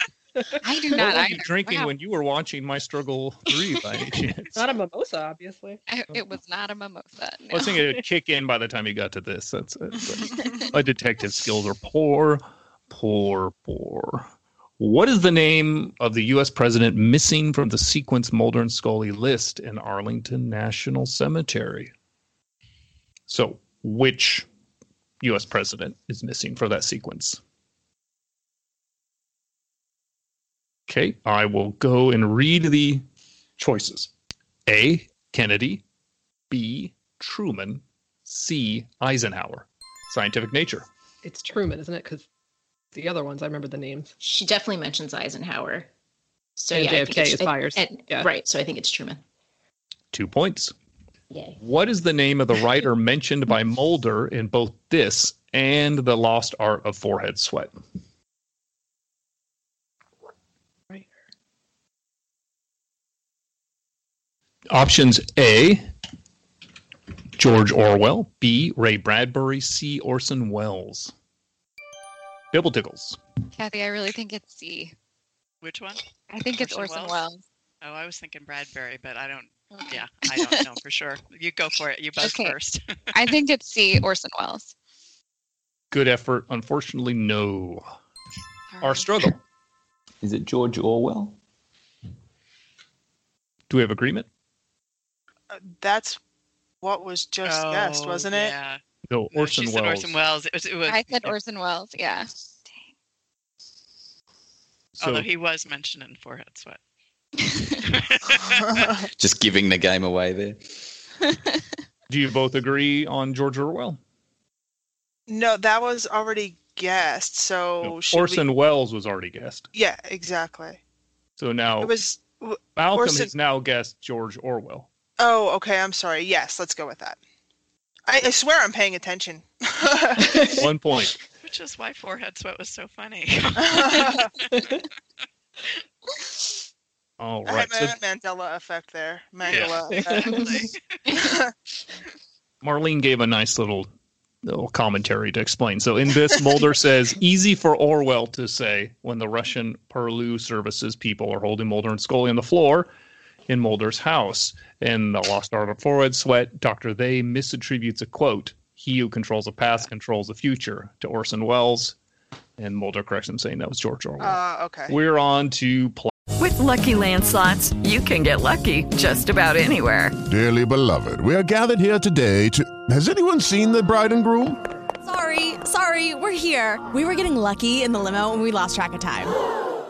I do not were either. drinking Wow. when you were watching My Struggle Three by any chance? not a mimosa, obviously. I- It was not a mimosa. I was thinking it would kick in by the time you got to this. That's it. My detective skills are poor, poor, poor. What is the name of the U.S. president missing from the sequence Mulder and Scully list in Arlington National Cemetery? So, which U.S. president is missing for that sequence? Okay, I will go and read the choices. A. Kennedy. B. Truman. C. Eisenhower. Scientific nature. It's Truman, isn't it? Because the other ones, I remember the names. She definitely mentions Eisenhower. So And yeah, JFK it's- is Byers. and- Yeah. Right. So I think it's Truman. Two points. Yay. What is the name of the writer mentioned by Mulder in both this and The Lost Art of Forehead Sweat? Options A, George Orwell. B, Ray Bradbury. C, Orson Welles. Bibble tickles. Kathy, I really think it's C. Which one? I think it's Orson Orson Welles? Wells. Oh, I was thinking Bradbury, but I don't. Yeah, I don't know for sure. You go for it. You buzz Okay. first. I think it's C. Orson Welles. Good effort. Unfortunately, no. Our struggle. Is it George Orwell? Do we have agreement? Uh, that's what was just guessed, Oh, wasn't it? Yeah. No, No, Orson she said Welles. Orson Welles. It was. It was I said Orson Welles. Yeah. So, although he was mentioned in Forehead Sweat. Just giving the game away there. do you both agree on George Orwell? No, that was already guessed. So No, Orson we... Welles was already guessed. Yeah, exactly. So now It was. w- Malcolm Orson- has now guessed George Orwell. Oh, okay. I'm sorry. Yes, let's go with that. I, I swear I'm paying attention. One point. Which is why Forehead Sweat was so funny. All I right. had So Mandela effect there. Yeah. Mandela effect. Marlene gave a nice little little commentary to explain. So in this, Mulder says, easy for Orwell to say when the Russian Purlieu services people are holding Mulder and Scully on the floor in Mulder's house. In The Lost Art of Forehead Sweat, Dr. They misattributes a quote, he who controls the past controls the future, to Orson Welles. And Mulder corrects him saying that was George Orwell. Uh, okay. We're on to play. With Lucky Land slots, you can get lucky just about anywhere. Dearly beloved, we are gathered here today to. Has anyone seen the bride and groom? Sorry, sorry, we're here. We were getting lucky in the limo and we lost track of time.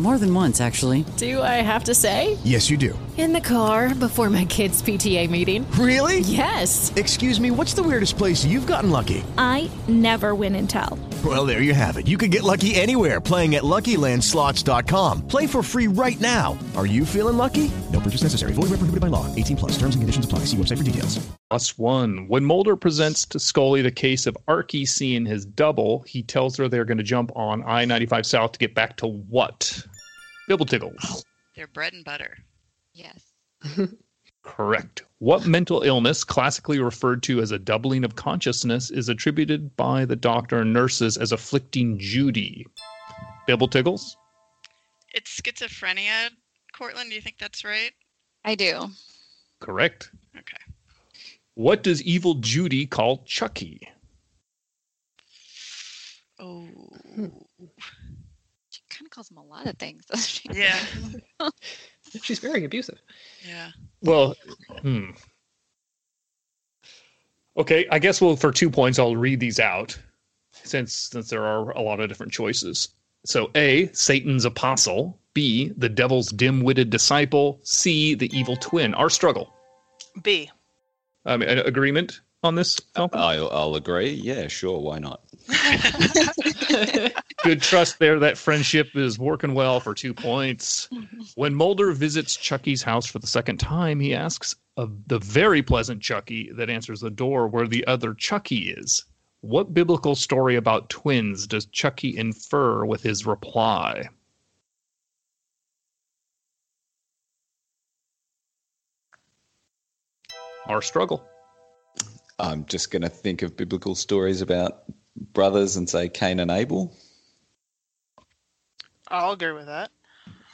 More than once, actually. Do I have to say? Yes, you do. In the car before my kids' PTA meeting. Really? Yes. Excuse me, what's the weirdest place you've gotten lucky? I never win and tell. Well, there you have it. You can get lucky anywhere playing at LuckyLandSlots.com. Play for free right now. Are you feeling lucky? No purchase necessary. Void where prohibited by law. 18 plus. Terms and conditions apply. See website for details. Plus one. When Mulder presents to Scully the case of Archie seeing his double, he tells her they're going to jump on I 95 South to get back to what? Bibble tickles. Oh, their bread and butter. Yes. Correct. What mental illness, classically referred to as a doubling of consciousness, is attributed by the doctor and nurses as afflicting Judy? Bibble tickles? It's schizophrenia. Cortland, do you think that's right? I do. Correct. Okay. What does evil Judy call Chucky? Oh. Hmm. She kind of calls him a lot of things, she? Yeah. She's very abusive. Yeah. Well, hmm. Okay, I guess well for two points I'll read these out since since there are a lot of different choices. So A, Satan's apostle, B, the devil's dim-witted disciple, C, the evil twin. Our struggle. B. I mean, an agreement on this? Falcon? I'll, I'll agree. Yeah, sure. Why not? Good trust there. That friendship is working well for two points. When Mulder visits Chucky's house for the second time, he asks the very pleasant Chucky that answers the door where the other Chucky is. What biblical story about twins does Chucky infer with his reply? Our struggle. I'm just going to think of biblical stories about brothers and say Cain and Abel. I'll agree with that.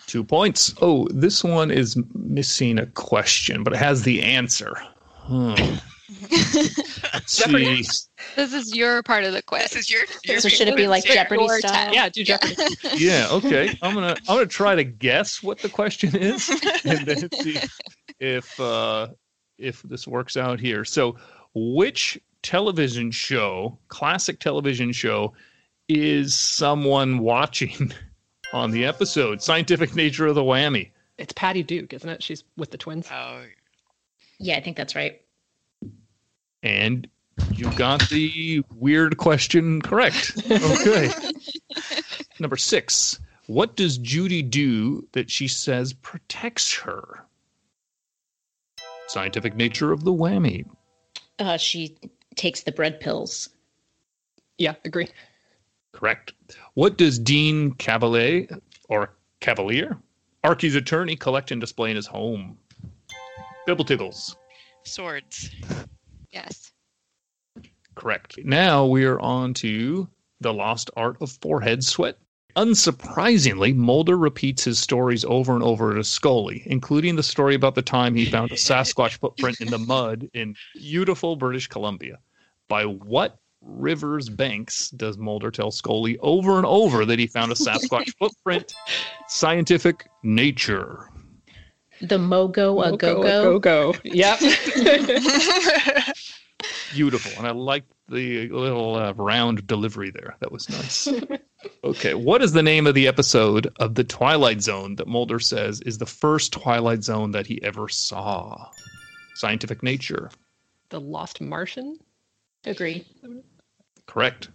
Two points. Oh, this one is missing a question, but it has the answer. Hmm. Let's. This is your part of the quiz. This is your. your So should it be like Jeopardy test. style? Yeah, do Jeopardy. yeah okay i'm gonna i'm gonna try to guess what the question is and then see if uh if this works out here so which television show classic television show is someone watching on the episode scientific nature of the whammy It's Patty Duke, isn't it? She's with the twins. Oh, Yeah, I think that's right. and you got the weird question correct okay number six what does judy do that she says protects her scientific nature of the whammy Uh, she takes the bread pills. Yeah, agree. Correct what does dean cavalier or cavalier archie's attorney collect and display in his home Bibble tickles swords. Yes. Correct. Now we are on to the lost art of forehead sweat. Unsurprisingly, Mulder repeats his stories over and over to Scully, including the story about the time he found a Sasquatch footprint in the mud in beautiful British Columbia. By what river's banks does Mulder tell Scully over and over that he found a Sasquatch footprint? Scientific nature. The Mogo a go go. Go go. Yep. Beautiful. And I liked the little uh, round delivery there. That was nice. okay. What is the name of the episode of The Twilight Zone that Mulder says is the first Twilight Zone that he ever saw? Scientific nature. the Lost Martian. Agree. Correct.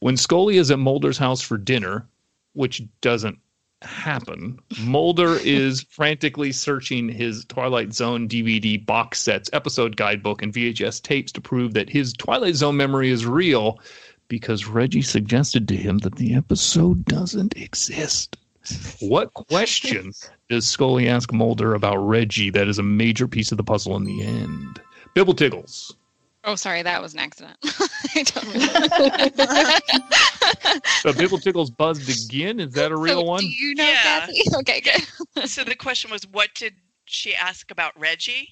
When Scully is at Mulder's house for dinner, which doesn't happen, Mulder is frantically searching his Twilight Zone DVD box sets, episode guidebook, and VHS tapes to prove that his Twilight Zone memory is real because Reggie suggested to him that the episode doesn't exist. What question does Scully ask Mulder about Reggie that is a major piece of the puzzle in the end? Bibble Tiggles. Oh, sorry, that was an accident. I don't remember. So Bibble Tiggles buzzed again. Is that a real So, one? Do you know, Yeah. Kathy? Okay, good. so the question was, what did she ask about Reggie?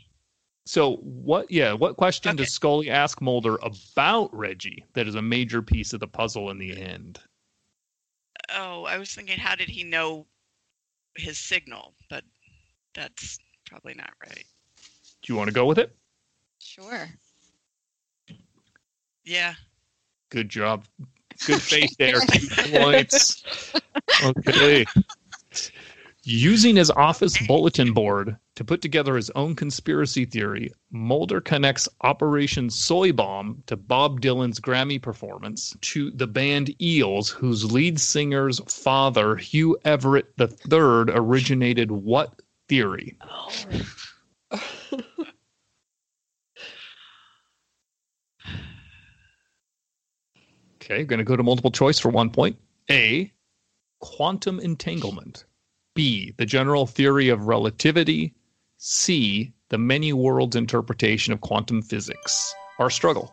So what? Yeah, what question does Scully ask Mulder about Reggie that is a major piece of the puzzle in the end? Oh, I was thinking, how did he know his signal? But that's probably not right. Do you want to go with it? Sure. Yeah. Good job. Good faith there. Two points. Okay. Using his office bulletin board to put together his own conspiracy theory, Mulder connects Operation Soy Bomb to Bob Dylan's Grammy performance to the band Eels, whose lead singer's father, Hugh Everett III, originated what theory? Oh. Okay, going to go to multiple choice for one point. A, quantum entanglement. B, the general theory of relativity. C, the many worlds interpretation of quantum physics. Our struggle.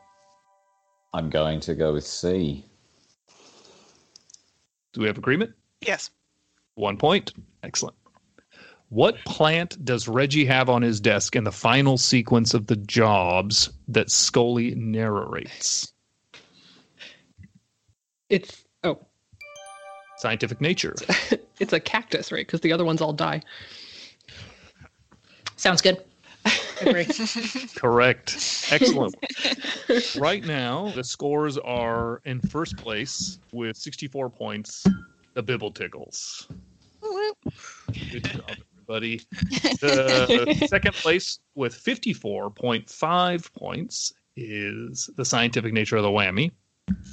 I'm going to go with C. Do we have agreement? Yes. One point. Excellent. What plant does Reggie have on his desk in the final sequence of the jobs that Scully narrates? It's oh, Scientific nature. it's a cactus, right? Because the other ones all die. Sounds good. Correct. Excellent. right now, the scores are in first place with 64 points, the Bibble Tickles. Good job, everybody. The second place with 54.5 points is the scientific nature of the whammy.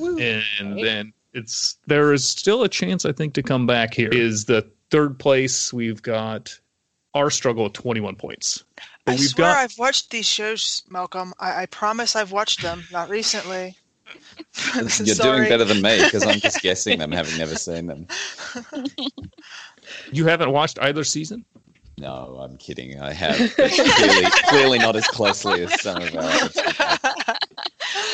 And then it's there is still a chance, I think, to come back here. Is the third place we've got our struggle with 21 points. But I we've swear got I've watched these shows, Malcolm. I, I promise I've watched them, not recently. You're Sorry. doing better than me because I'm just guessing them, having never seen them. you haven't watched either season? No, I'm kidding. I have. Clearly, clearly not as closely as some of our.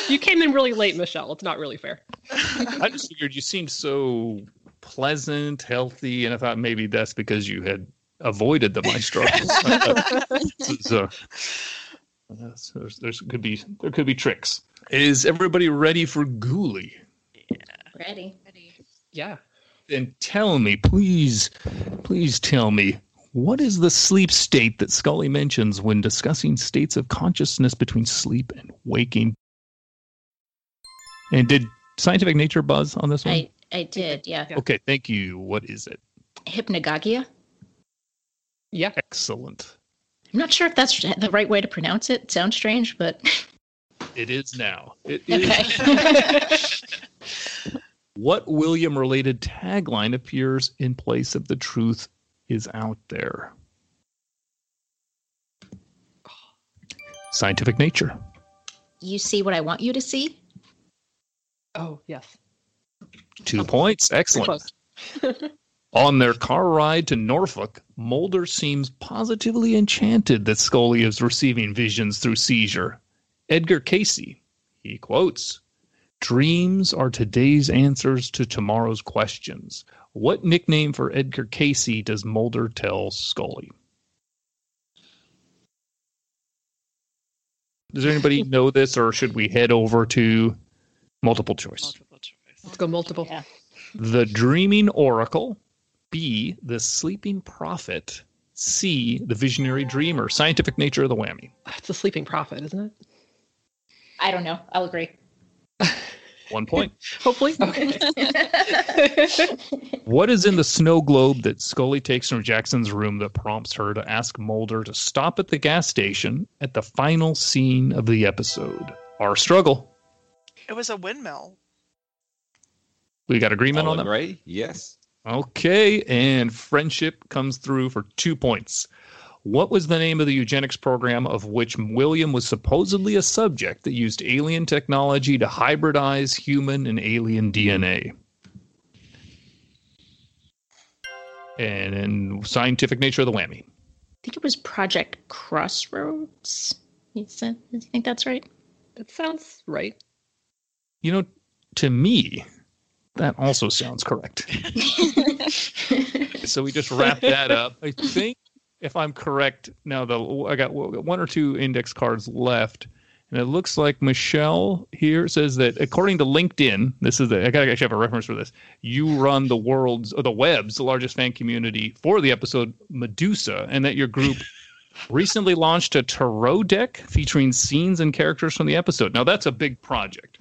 You came in really late, Michelle. It's not really fair. I just figured you seemed so pleasant, healthy, and I thought maybe that's because you had avoided the my struggles. so, uh, so there's, there's could be there could be tricks. Is everybody ready for Ghouli? Ready. Ready. Yeah. Then tell me, please, please tell me, what is the sleep state that Scully mentions when discussing states of consciousness between sleep and waking? And did Scientific Nature buzz on this one? I, I did, yeah. Okay, thank you. What is it? Hypnagogia. Yeah. Excellent. I'm not sure if that's the right way to pronounce it. Sounds strange, but It is now. It is. what William related tagline appears in place of the truth is out there? Scientific Nature. you see what I want you to see? Oh, yes. Two points. Excellent. On their car ride to Norfolk, Mulder seems positively enchanted that Scully is receiving visions through seizure. Edgar Cayce, he quotes, Dreams are today's answers to tomorrow's questions. What nickname for Edgar Cayce does Mulder tell Scully? Does anybody know this, or should we head over to multiple choice? Let's go multiple. The Dreaming Oracle. B. The Sleeping Prophet. C. The Visionary Dreamer. Scientific nature of the whammy. It's a sleeping prophet, isn't it? I don't know. I'll agree. One point. Hopefully. Okay. What is in the snow globe that Scully takes from Jackson's room that prompts her to ask Mulder to stop at the gas station at the final scene of the episode? Our struggle. It was a windmill. We got agreement I'll on that? agree. Yes. Okay, and friendship comes through for two points. What was the name of the eugenics program of which William was supposedly a subject that used alien technology to hybridize human and alien DNA? And in scientific nature of the whammy. I think it was Project Crossroads. You said, you think that's right? That sounds right. You know, to me, that also sounds correct. so we just wrap that up. I think, if I'm correct, now the I got one or two index cards left, and it looks like Michelle here says that according to LinkedIn, this is the I gotta actually have a reference for this. You run the world's or the web's largest fan community for the episode Medusa, and that your group recently launched a tarot deck featuring scenes and characters from the episode. Now that's a big project.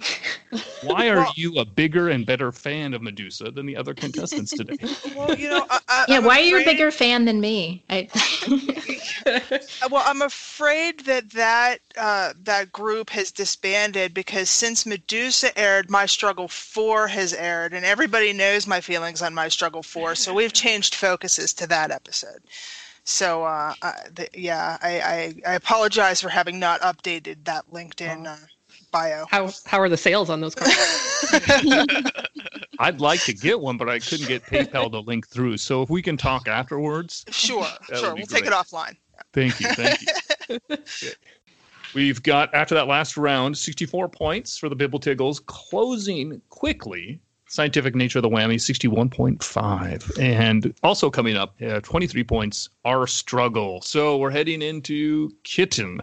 Why are you a bigger and better fan of Medusa than the other contestants today? Well, you know, I, I, yeah, I'm why are you a bigger fan than me? I, Well, I'm afraid that that uh, that group has disbanded because since Medusa aired, My Struggle Four has aired, and everybody knows my feelings on My Struggle Four, so we've changed focuses to that episode. So, uh, uh, the, yeah, I, I I apologize for having not updated that LinkedIn uh, bio. How how are the sales on those cards? I'd like to get one, but I couldn't get PayPal to link through. So if we can talk afterwards, Sure, sure, we'll take it offline. Thank you. Thank you. Okay. We've got, after that last round, 64 points for the Bibble Tiggles, closing quickly. Scientific Nature of the Whammy, 61.5. And also coming up, uh, 23 points, Our Struggle. So we're heading into Kitten.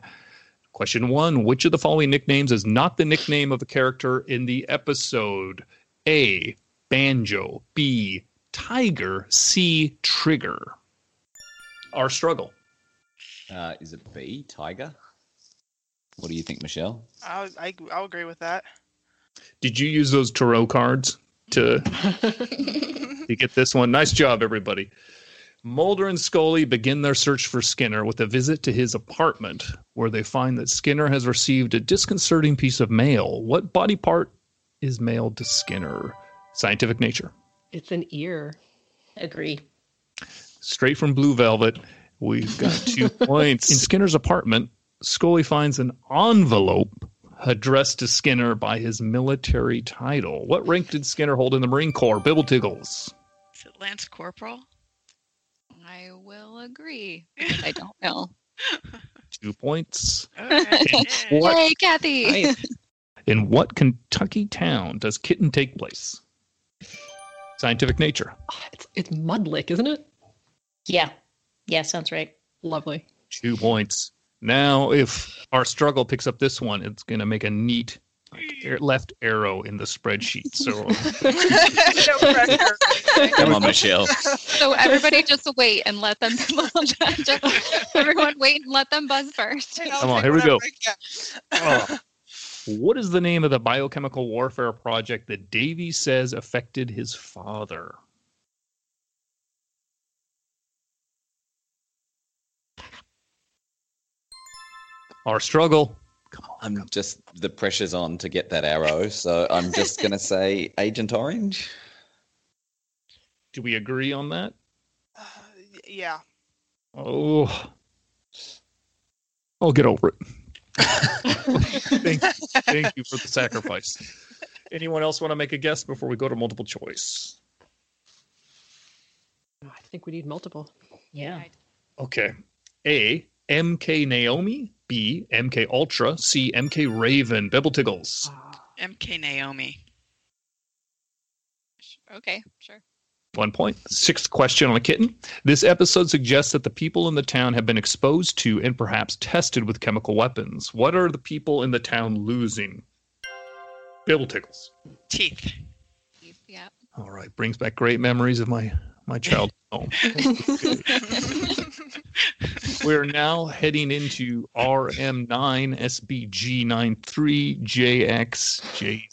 Question one Which of the following nicknames is not the nickname of a character in the episode? A. Banjo. B. Tiger. C. Trigger. Our Struggle. Uh, is it B, tiger? What do you think, Michelle? I'll, I, I'll agree with that. Did you use those tarot cards to to get this one? Nice job, everybody. Mulder and Scully begin their search for Skinner with a visit to his apartment, where they find that Skinner has received a disconcerting piece of mail. What body part is mailed to Skinner? Scientific nature. It's an ear. Agree. Straight from Blue Velvet. We've got two points. In Skinner's apartment, Scully finds an envelope addressed to Skinner by his military title. What rank did Skinner hold in the Marine Corps? Bibble Tiggles. Is it Lance Corporal? I will agree. I don't know. Two points. Okay. What- Yay, Kathy! In what Kentucky town does Kitten take place? Scientific nature. Ah, it's it's Mudlick, isn't it? Yeah. Yeah, sounds right. Lovely. Two points. Now, if our struggle picks up this one, it's going to make a neat like, air- left arrow in the spreadsheet. So um, no. Come on, Michelle. So everybody just wait and let them. just, everyone wait and let them buzz first. Come on, here we go. Oh. What is the name of the biochemical warfare project that Davy says affected his father? Our struggle. Come on. I'm just the pressure's on to get that arrow, so I'm just gonna say Agent Orange. Do we agree on that? Uh, yeah. Oh, I'll get over it. thank, you. thank you for the sacrifice. Anyone else want to make a guess before we go to multiple choice? I think we need multiple. Yeah. Okay. A. M. K. Naomi. B. MK Ultra. C. MK Raven. Bibble Tiggles. Ah. MK Naomi. Okay, sure. One point. Sixth question on a kitten. This episode suggests that the people in the town have been exposed to and perhaps tested with chemical weapons. What are the people in the town losing? Bibble Tiggles. Teeth. Yeah. All right. Brings back great memories of my my childhood home. We're now heading into RM9 SBG 93 JXJZ.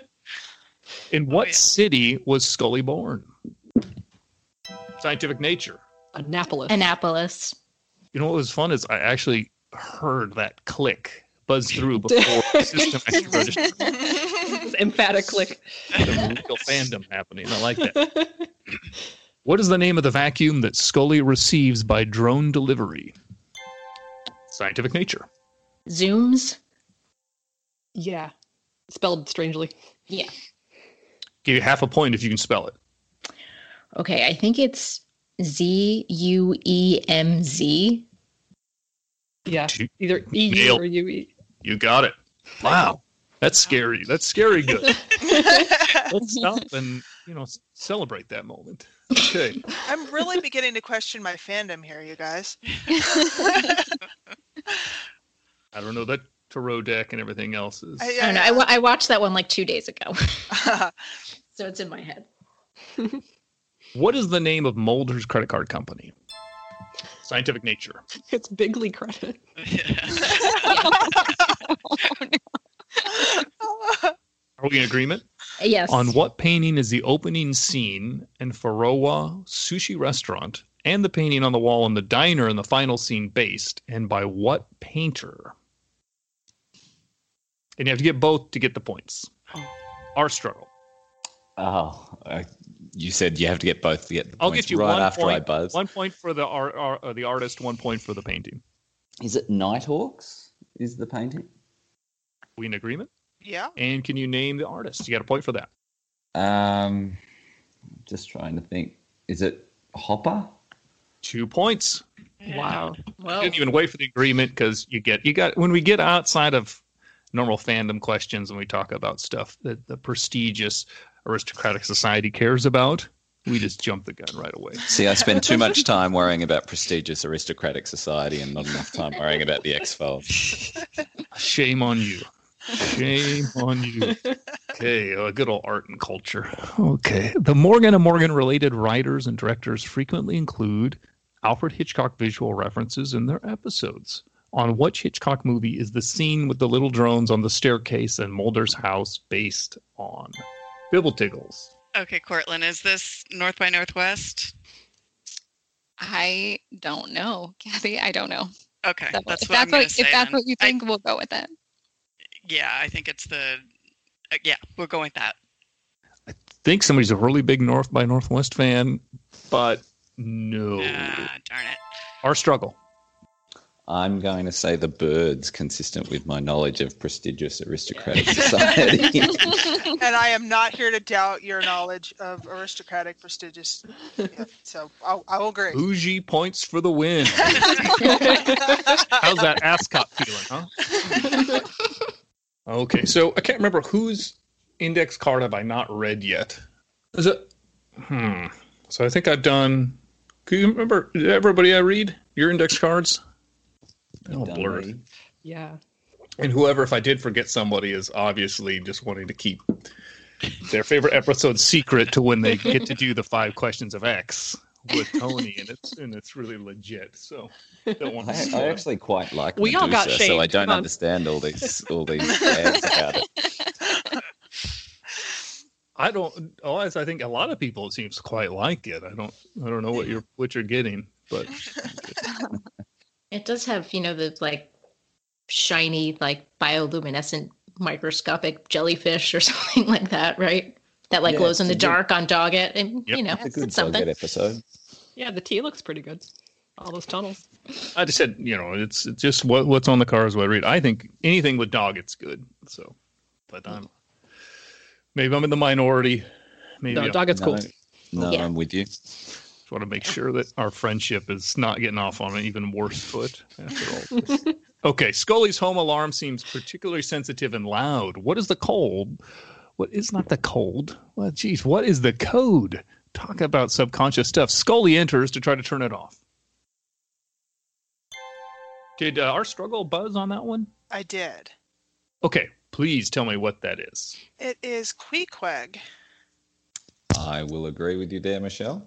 In what oh, city was Scully born? Scientific Nature. Annapolis. Annapolis. You know what was fun is I actually heard that click buzz through before the system actually registered. Emphatic click. The real fandom happening. I like that. What is the name of the vacuum that Scully receives by drone delivery? Scientific Nature. Zuemz. Yeah. Spelled strangely. Yeah. Give you half a point if you can spell it. Okay, I think it's Z U E M Z. Yeah. Two- Either EU Nailed. or UE. You got it. Wow. That's scary. That's scary good. Let's stop and you know celebrate that moment. Okay. I'm really beginning to question my fandom here, you guys. I don't know that tarot deck and everything else is. I, I don't know. I, I watched that one like two days ago. so it's in my head. What is the name of Mulder's credit card company? Scientific Nature. It's Bigly Credit. Are we in agreement? Yes. On what painting is the opening scene in Farowa Sushi Restaurant and the painting on the wall in the diner in the final scene based, and by what painter? And you have to get both to get the points. Our struggle. Oh, uh, you said you have to get both to get the I'll points get you right one after point. I buzz. One point for the art, art, uh, the artist, one point for the painting. Is it Nighthawks? Is the painting? We in agreement? Yeah. And can you name the artist? You got a point for that. Um, just trying to think. Is it Hopper? Two points. Wow. I didn't even wait for the agreement because you get you got when we get outside of normal fandom questions and we talk about stuff that the prestigious aristocratic society cares about, we just jump the gun right away. See, I spend too much time worrying about prestigious aristocratic society and not enough time worrying about the X Files. Shame on you. Shame on you. Okay, a good old art and culture. Okay. The Morgan and Morgan related writers and directors frequently include Alfred Hitchcock visual references in their episodes. On which Hitchcock movie is the scene with the little drones on the staircase and Mulder's house based on? Bibble Tiggles. Okay, Cortland, is this North by Northwest? I don't know, Kathy. I don't know. Okay, So that's if what I'm that's what say if that's what you think, we'll go with it. Yeah, I think it's the. Uh, yeah, we're going with that. I think somebody's a really big North by Northwest fan, but no. Ah, darn it. Our struggle. I'm going to say the birds, consistent with my knowledge of prestigious aristocratic society. and I am not here to doubt your knowledge of aristocratic, prestigious. Yeah, so I'll, I will agree. Bougie points for the win. How's that ascot feeling, huh? Okay, so I can't remember whose index card have I not read yet. Is it? Hmm. So I think I've done. Can you remember everybody I read your index cards? All blurred. Yeah. And whoever, if I did forget somebody, is obviously just wanting to keep their favorite episode secret to when they get to do the five questions of X with Tony, and it's and it's really legit. So don't want to. I, I actually quite like We all got Medusa, so I don't understand all these all these ads about it. I don't. Otherwise, I think a lot of people it seems quite like it. I don't. I don't know what you're what you're getting, but It does have, you know, the like shiny, like bioluminescent microscopic jellyfish or something like that, right? That like Yeah, glows in the a good- dark on Doggett, and Yep. you know, It's a good it's something. Doggett episode. Yeah, the tea looks pretty good. All those tunnels. I just said you know it's, it's just what what's on the cards. What I read. I think anything with dog, it's good. So, but I'm maybe I'm in the minority. Maybe No, I'm- Doggett's cool. No, Yeah. I'm with you. Just want to make sure that our friendship is not getting off on an even worse foot after all. okay, Scully's home alarm seems particularly sensitive and loud. What is the cold? What is not the cold? Well, geez, what is the code? Talk about subconscious stuff. Scully enters to try to turn it off. Did uh, our struggle buzz on that one? I did. Okay, please tell me what that is. It is Queequeg. I will agree with you there, Michelle.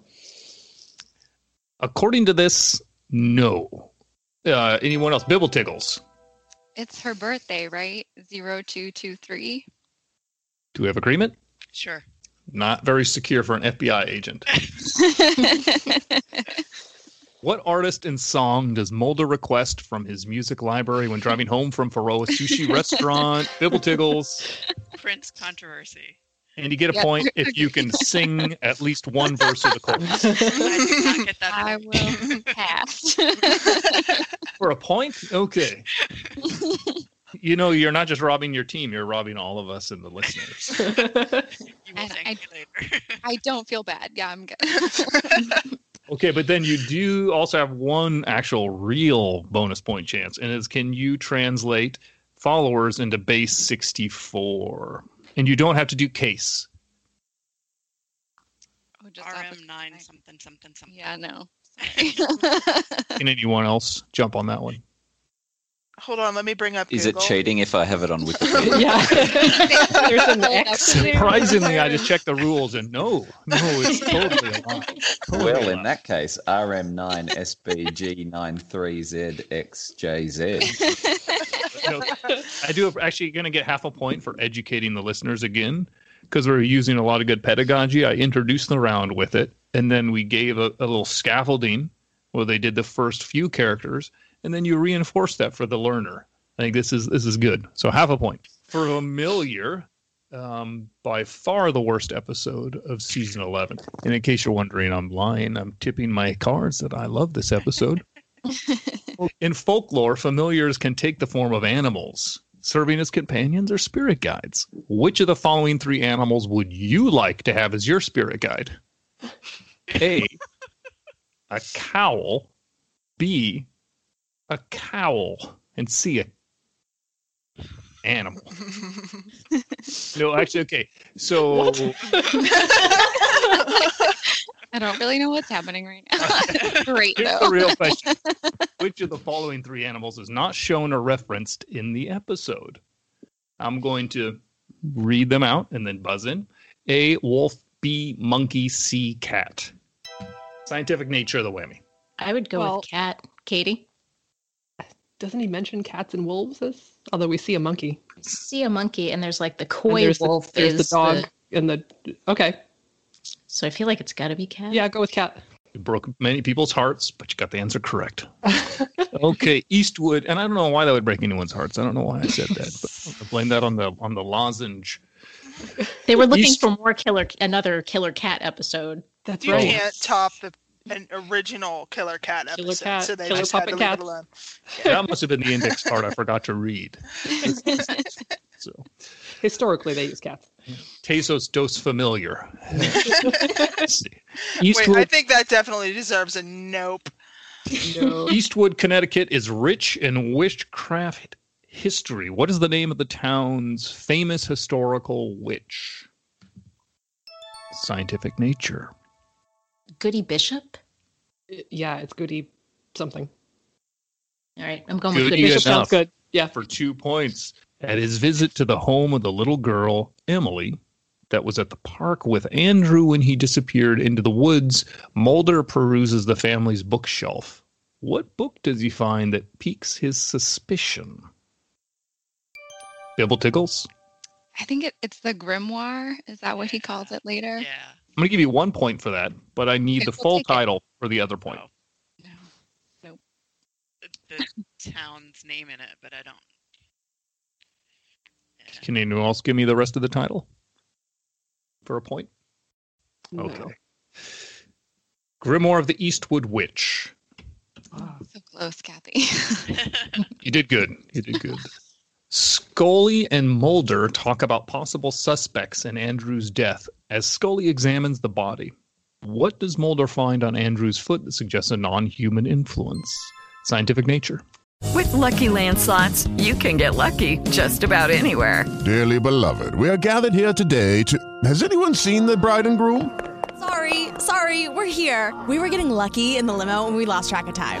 According to this, no. Uh, anyone else? Bibble Tiggles. It's her birthday, right? Zero two two three. Do we have agreement? Sure. Not very secure for an FBI agent. What artist and song does Mulder request from his music library when driving home from Faroa Sushi Restaurant? Bibble Tiggles. Prince controversy. And you get a Yeah. point if you can sing at least one verse of the chorus. I did not get that. I will pass. For a point? Okay. You know, you're not just robbing your team, you're robbing all of us and the listeners. And I- I don't feel bad. Yeah, I'm good. Okay, but then you do also have one actual real bonus point chance, and is can you translate followers into base 64? And you don't have to do case. Oh, just off RM nine something something something. Yeah, no. Can anyone else jump on that one? Hold on, let me bring up Is it cheating if I have it on Wikipedia? yeah. There's an X there. Surprisingly, I just checked the rules, and no, no, it's totally a lie. Totally Well, a in that case, RM9SBG93ZXJZ. You know, I do actually going to get half a point for educating the listeners again because we're using a lot of good pedagogy. I introduced the round with it, and then we gave a, a little scaffolding where they did the first few characters, and then you reinforce that for the learner. I think this is this is good. So half a point for familiar. Um, by far the worst episode of season 11. And in case you're wondering, I'm lying. I'm tipping my cards that I love this episode. In folklore, familiars can take the form of animals, serving as companions or spirit guides. Which of the following three animals would you like to have as your spirit guide? A. A cowl. B. A cowl. And C. A animal. no, actually, okay. So I don't really know what's happening right now. Great Here's though. the real question. Which of the following three animals is not shown or referenced in the episode? I'm going to read them out and then buzz in. A wolf, B monkey, C cat. Scientific nature of the whammy. I would go Well- with cat. Katie? Doesn't he mention cats and wolves? As, although we see a monkey. See a monkey, and there's like the And coy there's wolf the, there's is the dog and the. Okay. So I feel like it's got to be cat. Yeah, go with cat. You broke many people's hearts, but you got the answer correct. okay, Eastwood, and I don't know why that would break anyone's hearts. I don't know why I said that, but I blame that on the on the lozenge. They were looking East- for more killer, another killer cat episode. That's right. You can't top the an original Killer Cat Killer episode, Cat, so they Killer just had to Puppet leave it alone. That must have been the index card I forgot to read. So, Historically, they use cats. Tesos dos familiar. Wait, I think that definitely deserves a nope. Eastwood, Connecticut is rich in witchcraft history. What is the name of the town's famous historical witch? Scientific nature. Goody Bishop? Yeah, it's Goody something. All right, I'm going with Good Goody Bishop. enough. good. Yeah. For two points. At his visit to the home of the little girl, Emily, that was at the park with Andrew when he disappeared into the woods, Mulder peruses the family's bookshelf. What book does he find that piques his suspicion? Bibble Tickles? I think it, it's the grimoire. Is that what he calls it later? Yeah. I'm going to give you one point for that, but I need Okay, the we'll full take it. title for the other point. Oh. No. The town's name in it, but I don't. Can anyone else give me the rest of the title for a point? Okay. Grimoire of the Eastwood Witch. Ah. So close, Kathy. You did good. You did good. Scully and Mulder talk about possible suspects in Andrew's death as Scully examines the body. What does Mulder find on Andrew's foot that suggests a non human influence? Scientific nature. With Lucky Land slots, you can get lucky just about anywhere. Dearly beloved, we are gathered here today to. Has anyone seen the bride and groom? Sorry, sorry, we're here. We were getting lucky in the limo and we lost track of time.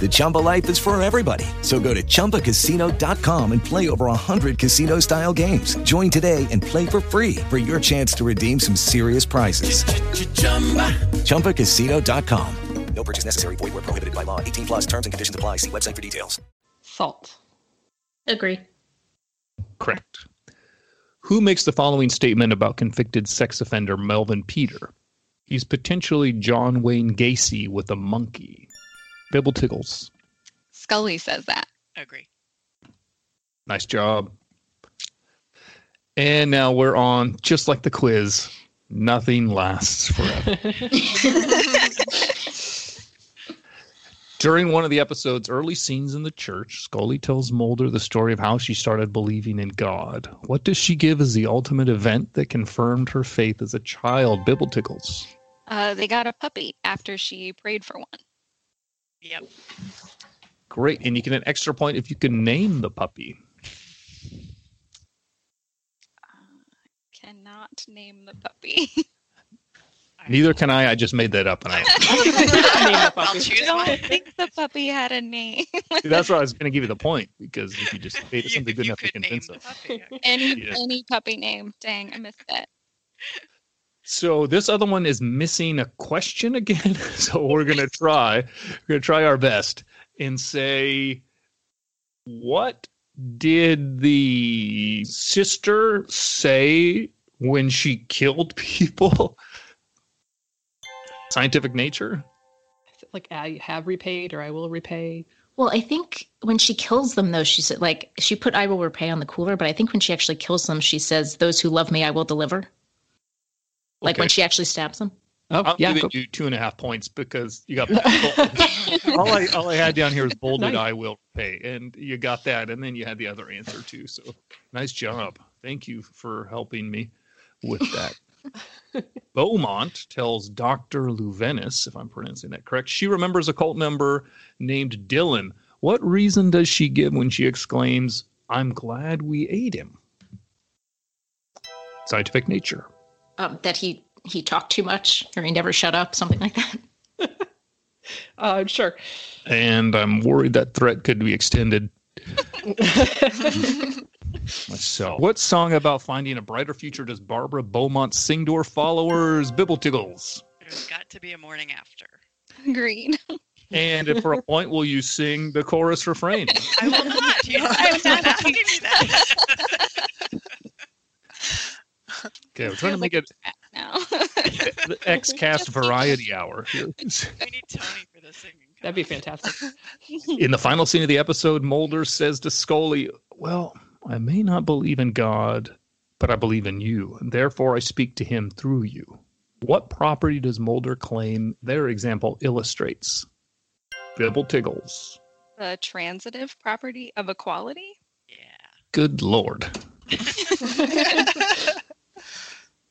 The Chumba life is for everybody. So go to ChumbaCasino.com and play over 100 casino style games. Join today and play for free for your chance to redeem some serious prizes. ChumbaCasino.com. No purchase necessary. Void where prohibited by law. 18 plus terms and conditions apply. See website for details. Salt. Agree. Correct. Who makes the following statement about convicted sex offender Melvin Peter? He's potentially John Wayne Gacy with a monkey. Bibble Tickles. Scully says that. Agree. Nice job. And now we're on, just like the quiz, nothing lasts forever. During one of the episode's early scenes in the church, Scully tells Mulder the story of how she started believing in God. What does she give as the ultimate event that confirmed her faith as a child? Bibble Tickles. Uh, they got a puppy after she prayed for one. Yep. Great. And you get an extra point if you can name the puppy. Uh, cannot name the puppy. Neither can I. I just made that up. And I, I'll choose one. I don't think the puppy had a name. that's why I was going to give you the point because if you just made it something good enough to convince us. any Yeah. any puppy name. Dang, I missed it. So this other one is missing a question again. So we're gonna try. We're gonna try our best and say, what did the sister say when she killed people? Scientific nature. Like I have repaid or I will repay? Well, I think when she kills them, though, she said like she put "I will repay" on the cooler, but I think when she actually kills them, she says, "Those who love me, I will deliver." Like when she actually stabs them. Oh, I'll yeah. giving go- you two and a half points because you got all I all I had down here is bolded Nice. I will pay. And you got that, and then you had the other answer too. So nice job. Thank you for helping me with that. Beaumont tells Dr. Luvenis, if I'm pronouncing that correct, she remembers a cult member named Dylan. What reason does she give when she exclaims, I'm glad we ate him? Scientific nature. Um, that he he talked too much or he never shut up, something like that. Uh, sure. And I'm worried that threat could be extended myself. What song about finding a brighter future does Barbara Beaumont sing to her followers? Bibble Tiggles. There's got to be a morning after. Green. And if for a point, will you sing the chorus refrain? I will not. You know, I was not asking me that. Okay, we're trying to make it now. the X Cast Variety Hour. here. we need Tony for the singing. That'd be fantastic. In the final scene of the episode, Mulder says to Scully, Well, I may not believe in God, but I believe in you, and therefore I speak to him through you. What property does Mulder claim their example illustrates? Bibble Tiggles. The transitive property of equality. Yeah. Good lord.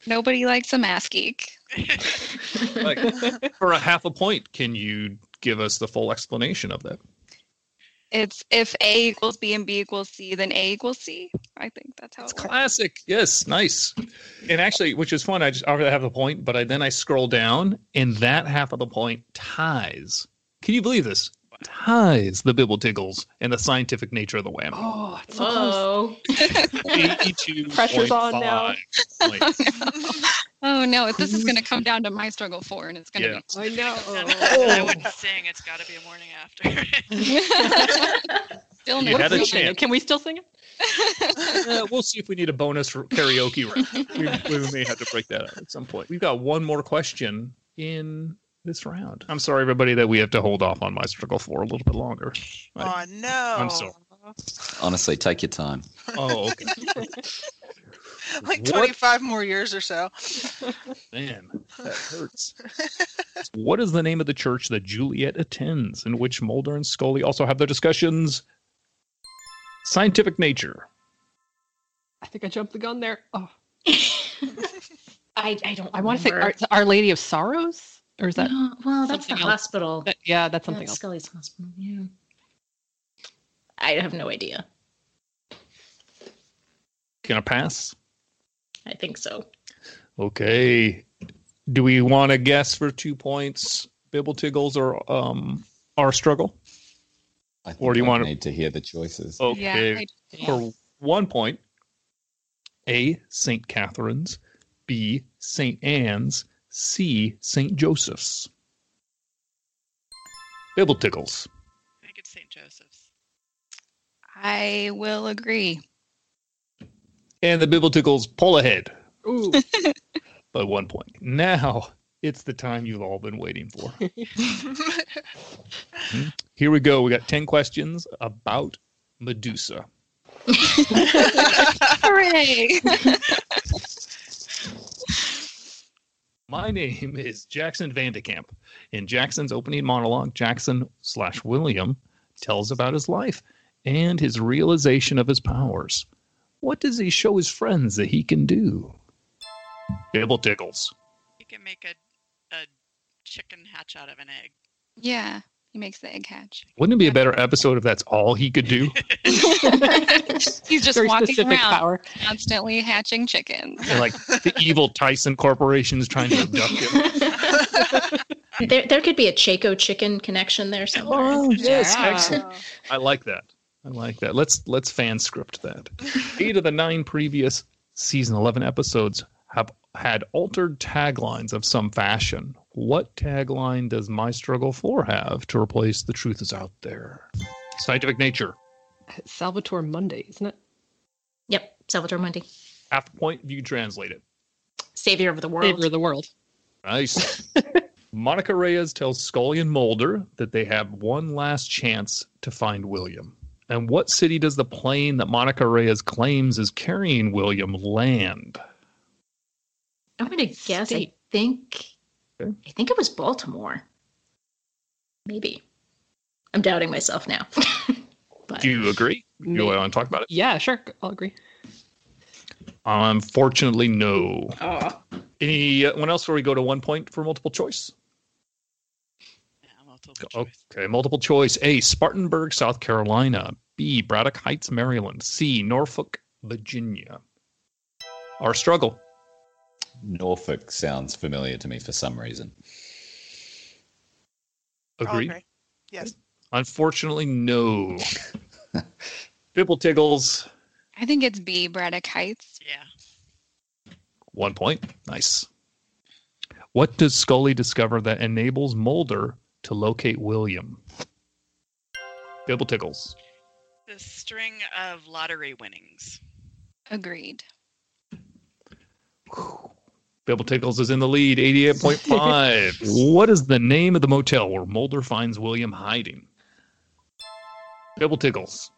Nobody likes a math geek. Like, for a half a point, can you give us the full explanation of that? It's if A equals B and B equals C, then A equals C. I think that's how it. It's classic. Yes, nice. And actually, which is fun, I just I already have a point, but I then I scroll down, and that half of the point ties. Can you believe this? Ties the Bibble Tiggles and the scientific nature of the whammy. Oh, it's so close. Oh. 82 Pressure's on now. Oh no! This is going to come down to my struggle four, and it's going to Yeah. be. I know. And I wouldn't sing. It's got to be a morning after. Still You had a Can we chance. Can we still sing it? Uh, we'll see if we need a bonus for karaoke round. We, we may have to break that out at some point. We've got one more question in this round. I'm sorry, everybody, that we have to hold off on my struggle for a little bit longer. I- Oh no! I'm sorry. Honestly, take your time. Oh, okay. like What? 25 more years or so. Man, that hurts. what is the name of the church that Juliet attends, in which Mulder and Scully also have their discussions? Scientific nature. I think I jumped the gun there. Oh, I, I don't. I want to say. Our, Our Lady of Sorrows, or is that? No, well, that's the else? hospital. That- yeah, that's Yeah, something else. Scully's hospital. Yeah. I have no idea. Gonna pass? I think so. Okay. Do we want to guess for two points, Bibble Tiggles or um our struggle? I think Or do you I want to- need to hear the choices? Okay. Yeah, For one point, A. St. Catherine's, B. St. Anne's, C. St. Joseph's. Bibble Tiggles. I think it's St. Joseph's. I will agree. And the Bibble Tiggles pull ahead Ooh. by one point. Now it's the time you've all been waiting for. Hmm? Here we go. We got 10 questions about Medusa. Hooray! My name is Jackson Vandekamp. In Jackson's opening monologue, Jackson slash William tells about his life and his realization of his powers. What does he show his friends that he can do? Bibble tickles. You can make a, a chicken hatch out of an egg. yeah, he makes the egg hatch. Wouldn't it be a better episode if that's all he could do? He's just Very walking around, power. constantly hatching chickens. And like the evil Tyson Corporation's trying to abduct him. There, there could be a Chaco chicken connection there somewhere. Oh yes, Yeah. excellent. I like that. I like that. Let's let's fan script that. Eight of the nine previous season eleven episodes have had altered taglines of some fashion. What tagline does My Struggle Four have to replace The Truth Is Out There? Scientific nature. Salvator Mundi, isn't it? Yep, Salvator Mundi. Half point if you translate it. savior of the world. Savior of the world. Nice. Monica Reyes tells Scully and Mulder that they have one last chance to find William. And what city does the plane that Monica Reyes claims is carrying William land? I'm gonna guess. I think. Okay. I think it was Baltimore. Maybe. I'm doubting myself now. but Do you agree? Do you want to talk about it? Yeah, sure. I'll agree. Unfortunately, no. oh, Anyone uh, else before we go to one point for multiple choice? Okay, multiple choice. A. Spartanburg, South Carolina. B. Braddock Heights, Maryland. C. Norfolk, Virginia. Our struggle. Norfolk sounds familiar to me for some reason. Agree? Okay. Yes. Unfortunately, no. Bibble Tiggles, I think it's B, Braddock Heights. Yeah. one point. Nice. What does Scully discover that enables Mulder to locate William? Bibble Tiggles. The string of lottery winnings. Agreed. Bibble Tickles is in the lead, 88.5. what is the name of the motel where Mulder finds William hiding? Bibble Tickles.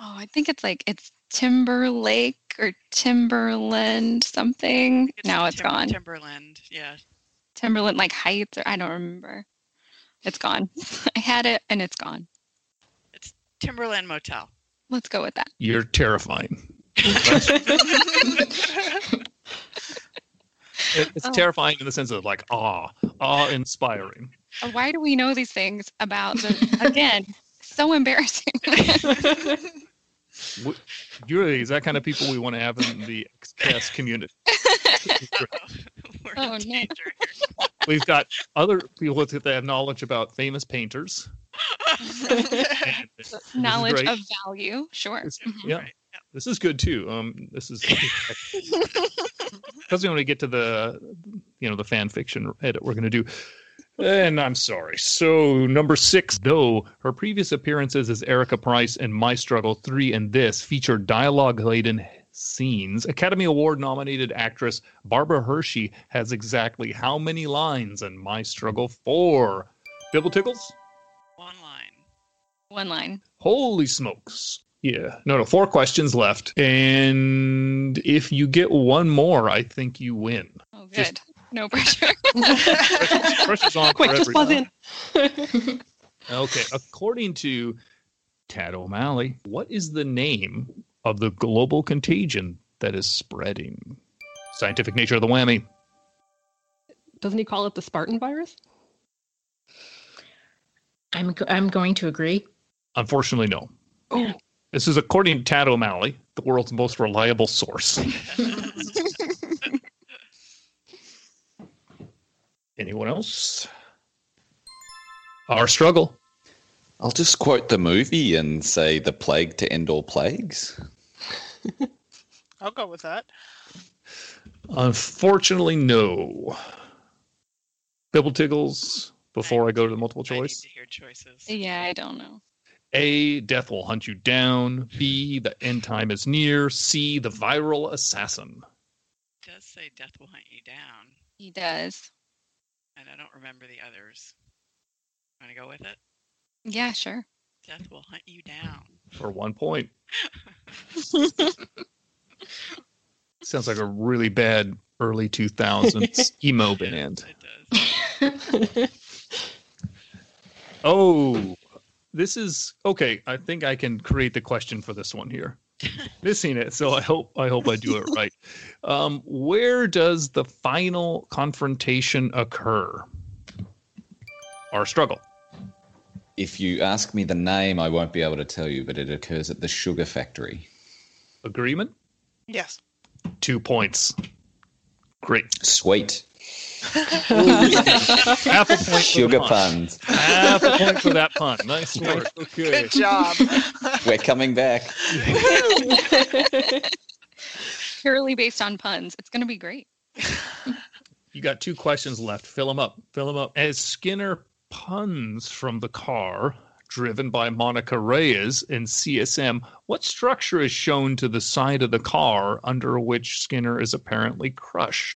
Oh, I think it's like it's Timberlake or Timberland something. now it's Tim- gone. Timberland. Yeah. Timberland like Heights or I don't remember. It's gone. I had it and it's gone. It's Timberland Motel. Let's go with that. You're terrifying. It- It's Oh. terrifying in the sense of like awe, awe inspiring. Uh, Why do we know these things about the again? So embarrassing. W- Really, is that kind of people we want to have in the XCast community? oh no. We've got other people that have knowledge about famous painters. And this is Knowledge of value, sure. Mhm. Yeah, this is good too. Um, this is because when we get to the, you know, the fan fiction edit we're going to do. And I'm sorry. So number six, though her previous appearances as Erika Price in My Struggle Three and this featured dialogue-laden scenes, Academy Award nominated actress Barbara Hershey has exactly how many lines in My Struggle Four? Bibble tickles. One line. One line. Holy smokes. Yeah. No, no, four questions left. And if you get one more, I think you win. Oh, good. No pressure. Pressure's on Quick, for just buzz in. Okay. According to Tad O'Malley, what is the name of the global contagion that is spreading? Scientific nature of the whammy. Doesn't he call it the Spartan virus? I'm I'm going to agree. Unfortunately, no. Oh. This is according to Tad O'Malley, the world's most reliable source. Anyone else? Our struggle. I'll just quote the movie and say the plague to end all plagues. I'll go with that. Unfortunately, no. Bibble tiggles before I go to the multiple choice. Hear choices. Yeah, I don't know. A, death will hunt you down. B, the end time is near. C, the viral assassin. It does say death will hunt you down, He does. and I don't remember the others. Want to go with it? Yeah, sure. Death will hunt you down. For one point. Sounds like a really bad early 2000s emo band. It does. Oh, this is okay. I think I can create the question for this one here. Missing it, so I hope I hope I do it right. Um, where does the final confrontation occur? Our struggle. If you ask me the name, I won't be able to tell you, but it occurs at the sugar factory. Agreement? Yes. Two points. Great. Sweet. Half a point. for the Sugar pun. puns. Half a point for that pun. Nice work. Okay. Good job. We're coming back. Purely based on puns. It's going to be great. You got two questions left. Fill them up. Fill them up. As Skinner puns from the car, driven by Monica Reyes in CSM, what structure is shown to the side of the car under which Skinner is apparently crushed?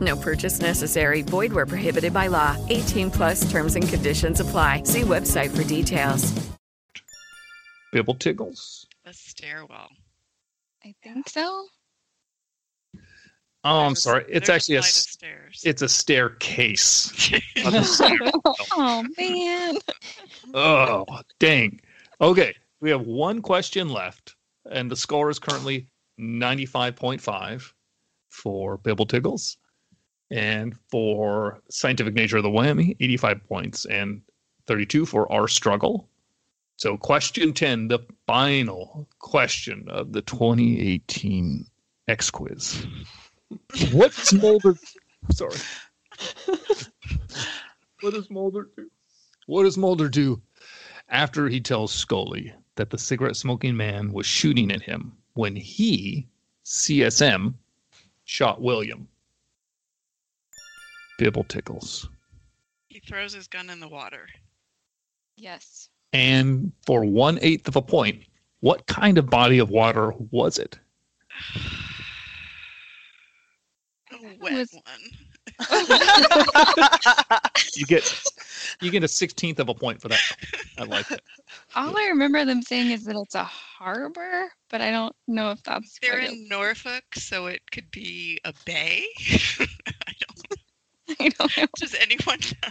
No purchase necessary. Void where prohibited by law. 18 plus terms and conditions apply. See website for details. Bibble Tiggles. The stairwell. I think so. Oh, I'm sorry. It's there's a actually a flight of s- stairs. it's a staircase. Not a stairwell. oh man. oh, dang. Okay, we have one question left, and the score is currently 95.5 for Bibble Tiggles. And for Scientific Nature of the Whammy, 85 points and 32 for Our Struggle. So, question 10, the final question of the 2018 X Quiz. What does Mulder. Sorry. what does Mulder do? What does Mulder do after he tells Scully that the cigarette smoking man was shooting at him when he, CSM, shot William? Bibble tickles. He throws his gun in the water. Yes. And for one eighth of a point, what kind of body of water was it? A wet one. You get you get a sixteenth of a point for that. I like it. All I remember them saying is that it's a harbor, but I don't know if that's They're what it- in Norfolk, so it could be a bay. I don't know. Does anyone know?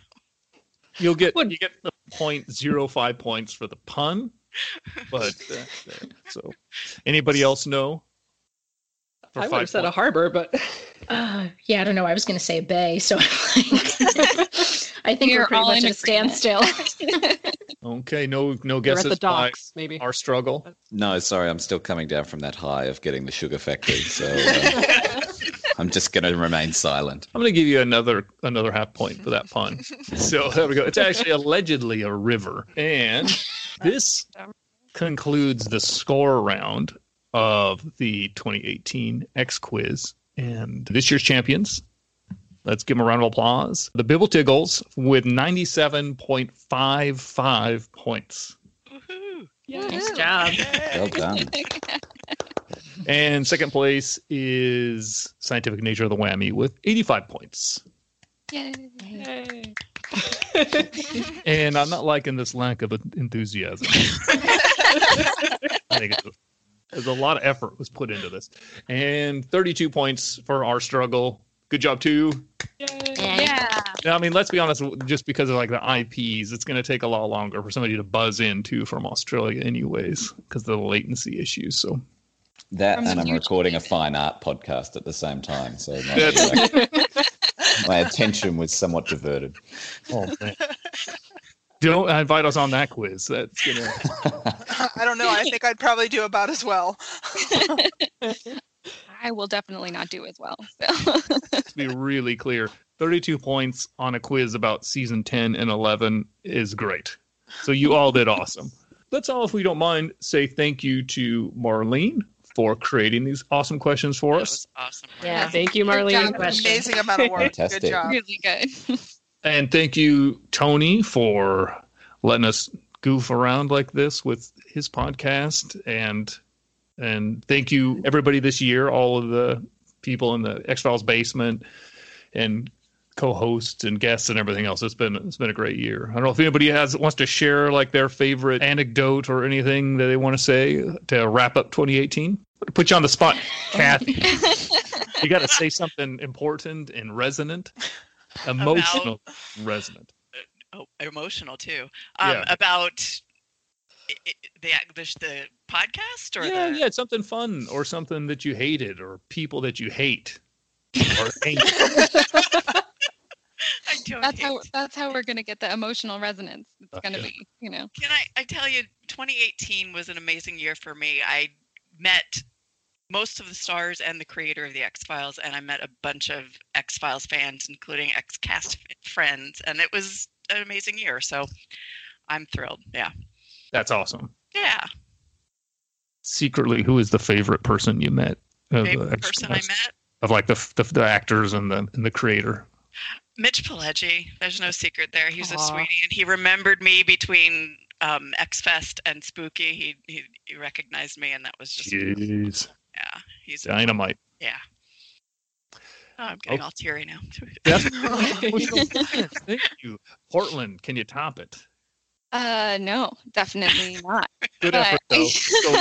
You'll get you get the point zero five points for the pun, but uh, so anybody else know? I would five have said a harbor, but Uh, yeah, I don't know. I was going to say bay, so I'm like, I think We're we're pretty all much in at a standstill. Okay, no no They're at guesses the docks, by maybe. our struggle. No, sorry, I'm still coming down from that high of getting the sugar factory. So uh, I'm just going to remain silent. I'm going to give you another another half point for that pun. So there we go. It's actually allegedly a river, and this concludes the score round of the 2018 X Quiz. And this year's champions, let's give them a round of applause. The Bibble Tiggles with 97.55 points. Nice job. Well done. And second place is Scientific Nature of the Whammy with 85 points. Yay. And I'm not liking this lack of enthusiasm. I think it's, there's a lot of effort was put into this. And 32 points for our struggle. Good job, too. Yeah. Now, I mean, let's be honest, just because of like the IPs, it's going to take a lot longer for somebody to buzz in too from Australia, anyways, because of the latency issues. So That From and I'm recording a fine art podcast at the same time. So my, That's- my attention was somewhat diverted. oh, man. don't invite us on that quiz. That's gonna. I don't know. I think I'd probably do about as well. I will definitely not do as well. So. to be really clear, 32 points on a quiz about season 10 and 11 is great. So you all did awesome. Let's all, if we don't mind, say thank you to Marlene for creating these awesome questions for us. Awesome. Yeah, thank you, Good Marlene. job. Amazing amount of work. Good Fantastic. job. really good. And thank you, Tony, for letting us goof around like this with his podcast. And and thank you, everybody this year, all of the people in the X Files basement and co-hosts and guests and everything else. It's been it's been a great year. I don't know if anybody has wants to share like their favorite anecdote or anything that they want to say to wrap up 2018. Put you on the spot, Kathy. you got to say something important and resonant, emotional, resonant. Oh, emotional too. Um, Yeah. About i- i- the, the the podcast or yeah, the yeah, something fun or something that you hated or people that you hate. Or angry. That's hate- how that's how we're gonna get the emotional resonance. It's gonna Okay. be, you know. Can I, I tell you, 2018 was an amazing year for me. I met most of the stars and the creator of the X Files, and I met a bunch of X Files fans, including X cast friends, and it was an amazing year. So I'm thrilled. Yeah. That's awesome. Yeah. Secretly, who is the favorite person you met? of the Favorite X person I met? of like the, the the actors and the and the creator. Mitch Pileggi. There's no secret there. He's a Aw. sweetie, and he remembered me between um, X Fest and Spooky. He, he he recognized me, and that was just Jeez, yeah. He's a- dynamite. yeah. Oh, I'm getting all teary now. Thank you. Cortland, can you top it? Uh, no, definitely not. Good But effort, I- though. So-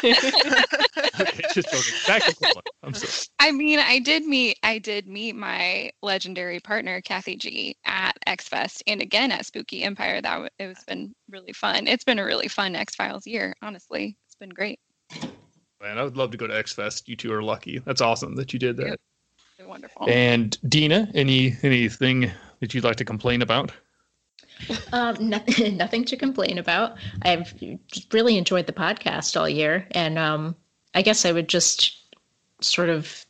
okay, just joking. Back to Cortland. I'm sorry. I mean, I did meet I did meet my legendary partner Kathy G at X Fest and again at Spooky Empire. That w- it was been really fun. It's been a really fun X Files year. Honestly, it's been great. Man, I would love to go to X Fest. You two are lucky. That's awesome that you did that. Wonderful. And Dina, any anything that you'd like to complain about? Um, nothing, nothing to complain about. I've really enjoyed the podcast all year, and um, I guess I would just sort of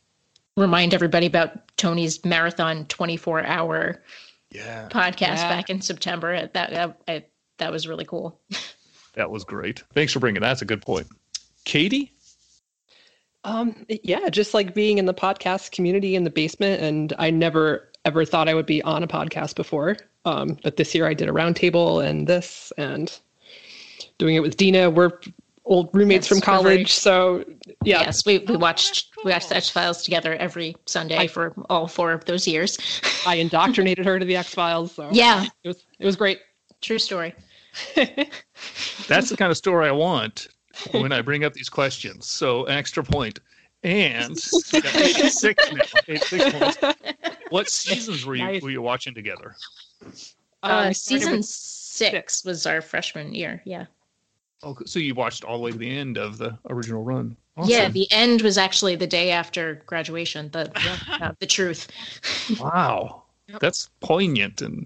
remind everybody about Tony's marathon 24 hour Yeah. podcast Yeah. back in September. That that, I, that was really cool. That was great. Thanks for bringing that. That's a good point. Katie? Um, yeah, just like being in the podcast community in the basement, and I never ever thought I would be on a podcast before. Um, but this year I did a roundtable and this, and doing it with Dina. We're old roommates Yes, from we're very- college, so yeah. Yes, we, we watched we watched the X Files together every Sunday for all four of those years. I indoctrinated her to the X Files. So Yeah. it was it was great. True story. That's the kind of story I want when I bring up these questions. So an extra point. And we got 86 now. 86 points. What seasons were you were you watching together? Uh, Um, season six was our freshman year. Yeah. Oh, so you watched all the way to the end of the original run. Yeah, the end was actually the day after graduation. The uh, the truth. Wow. That's poignant and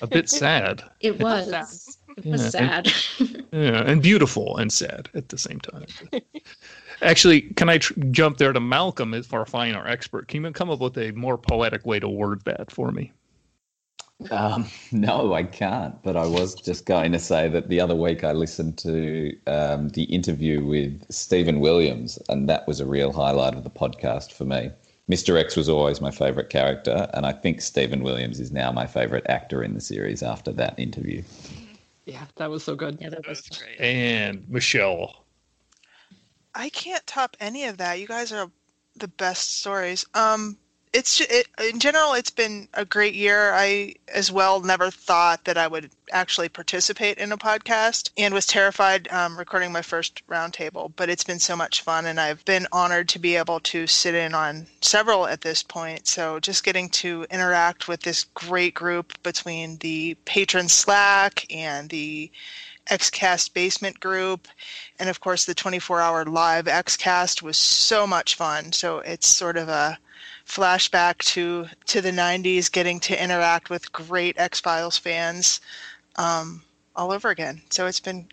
a bit sad. It was. It was Yeah, sad. Yeah, and beautiful and sad at the same time. Actually, can I tr- jump there to Malcolm as our fine our expert? Can you come up with a more poetic way to word that for me? Um, no, I can't. But I was just going to say that the other week I listened to um, the interview with Steven Williams, and that was a real highlight of the podcast for me. Mr. X was always my favorite character, and I think Steven Williams is now my favorite actor in the series after that interview. Yeah, that was so good. Yeah, that was great. And Michelle. I can't top any of that. You guys are the best stories. Um, it's it, in general, it's been a great year. I as well never thought that I would actually participate in a podcast, and was terrified um, recording my first roundtable. But it's been so much fun, and I've been honored to be able to sit in on several at this point. So just getting to interact with this great group between the patron Slack and the XCast basement group, and of course the 24-hour live XCast was so much fun. So it's sort of a flashback to to the 90s, getting to interact with great X Files fans um, all over again. So it's been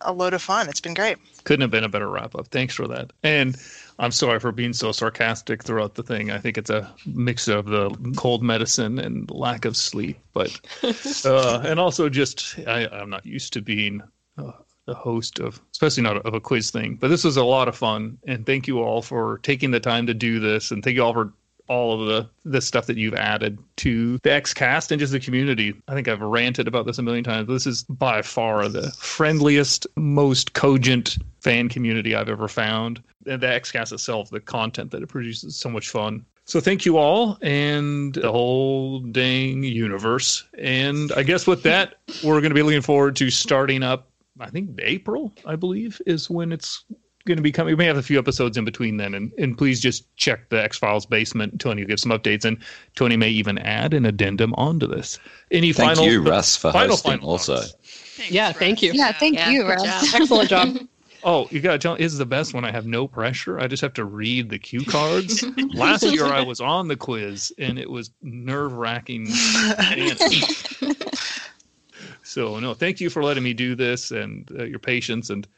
a load of fun. It's been great. Couldn't have been a better wrap up. Thanks for that. And I'm sorry for being so sarcastic throughout the thing. I think it's a mix of the cold medicine and lack of sleep, but uh, and also just I, I'm not used to being uh, the host of, especially not of a quiz thing. But this was a lot of fun, and thank you all for taking the time to do this, and thank you all for all of the the stuff that you've added to the XCast and just the community. I think I've ranted about this a million times. This is by far the friendliest, most cogent fan community I've ever found. And the XCast itself, the content that it produces, so much fun. So thank you all and the whole dang universe. And I guess with that, we're going to be looking forward to starting up. I think April, I believe, is when it's going to be coming. We may have a few episodes in between then, and, and please just check the X Files basement. Tony will give some updates, and Tony may even add an addendum onto this. Any Thank final? you, Russ, for final, hosting final also. yeah, thank you. Yeah, thank Yeah, you, Russ. job. Excellent job. Oh, you gotta tell is the best when I have no pressure. I just have to read the cue cards. Last year I was on the quiz and it was nerve wracking. so no, thank you for letting me do this and uh, your patience and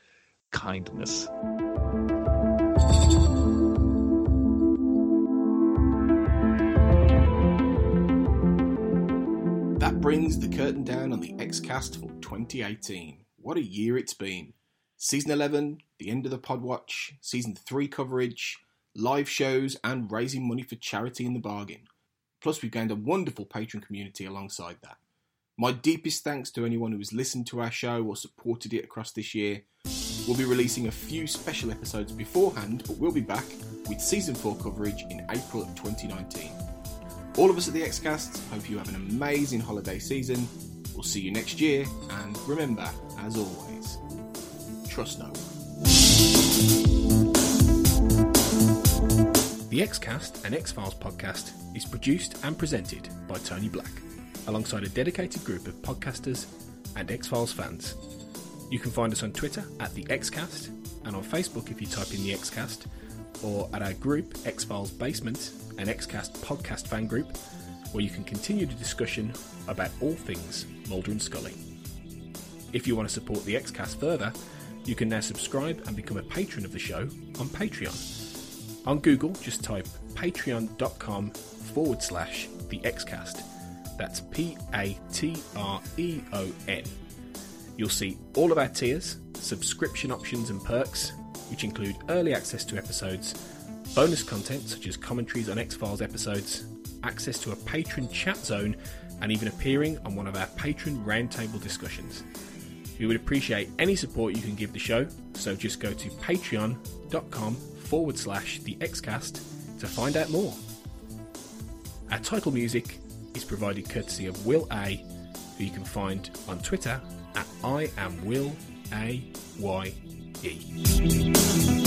kindness. That brings the curtain down on the Xcast for 2018. What a year it's been. Season 11, the end of the Podwatch, Season 3 coverage, live shows, and raising money for charity in the bargain. Plus, we've gained a wonderful patron community alongside that. My deepest thanks to anyone who has listened to our show or supported it across this year. We'll be releasing a few special episodes beforehand, but we'll be back with season 4 coverage in April of 2019. All of us at the Xcast hope you have an amazing holiday season. We'll see you next year, and remember, as always, trust no one. The Xcast, and X Files podcast, is produced and presented by Tony Black, alongside a dedicated group of podcasters and X Files fans. You can find us on Twitter at the Xcast and on Facebook if you type in the Xcast, or at our group X Files Basement, an Xcast podcast fan group, where you can continue the discussion about all things Mulder and Scully. If you want to support the Xcast further, you can now subscribe and become a patron of the show on Patreon. On Google, just type patreon.com forward slash the Xcast. That's P A T R E O N. You'll see all of our tiers, subscription options, and perks, which include early access to episodes, bonus content such as commentaries on X Files episodes, access to a patron chat zone, and even appearing on one of our patron roundtable discussions. We would appreciate any support you can give the show, so just go to patreon.com forward slash the Xcast to find out more. Our title music is provided courtesy of Will A, who you can find on Twitter at I am Will A Y E.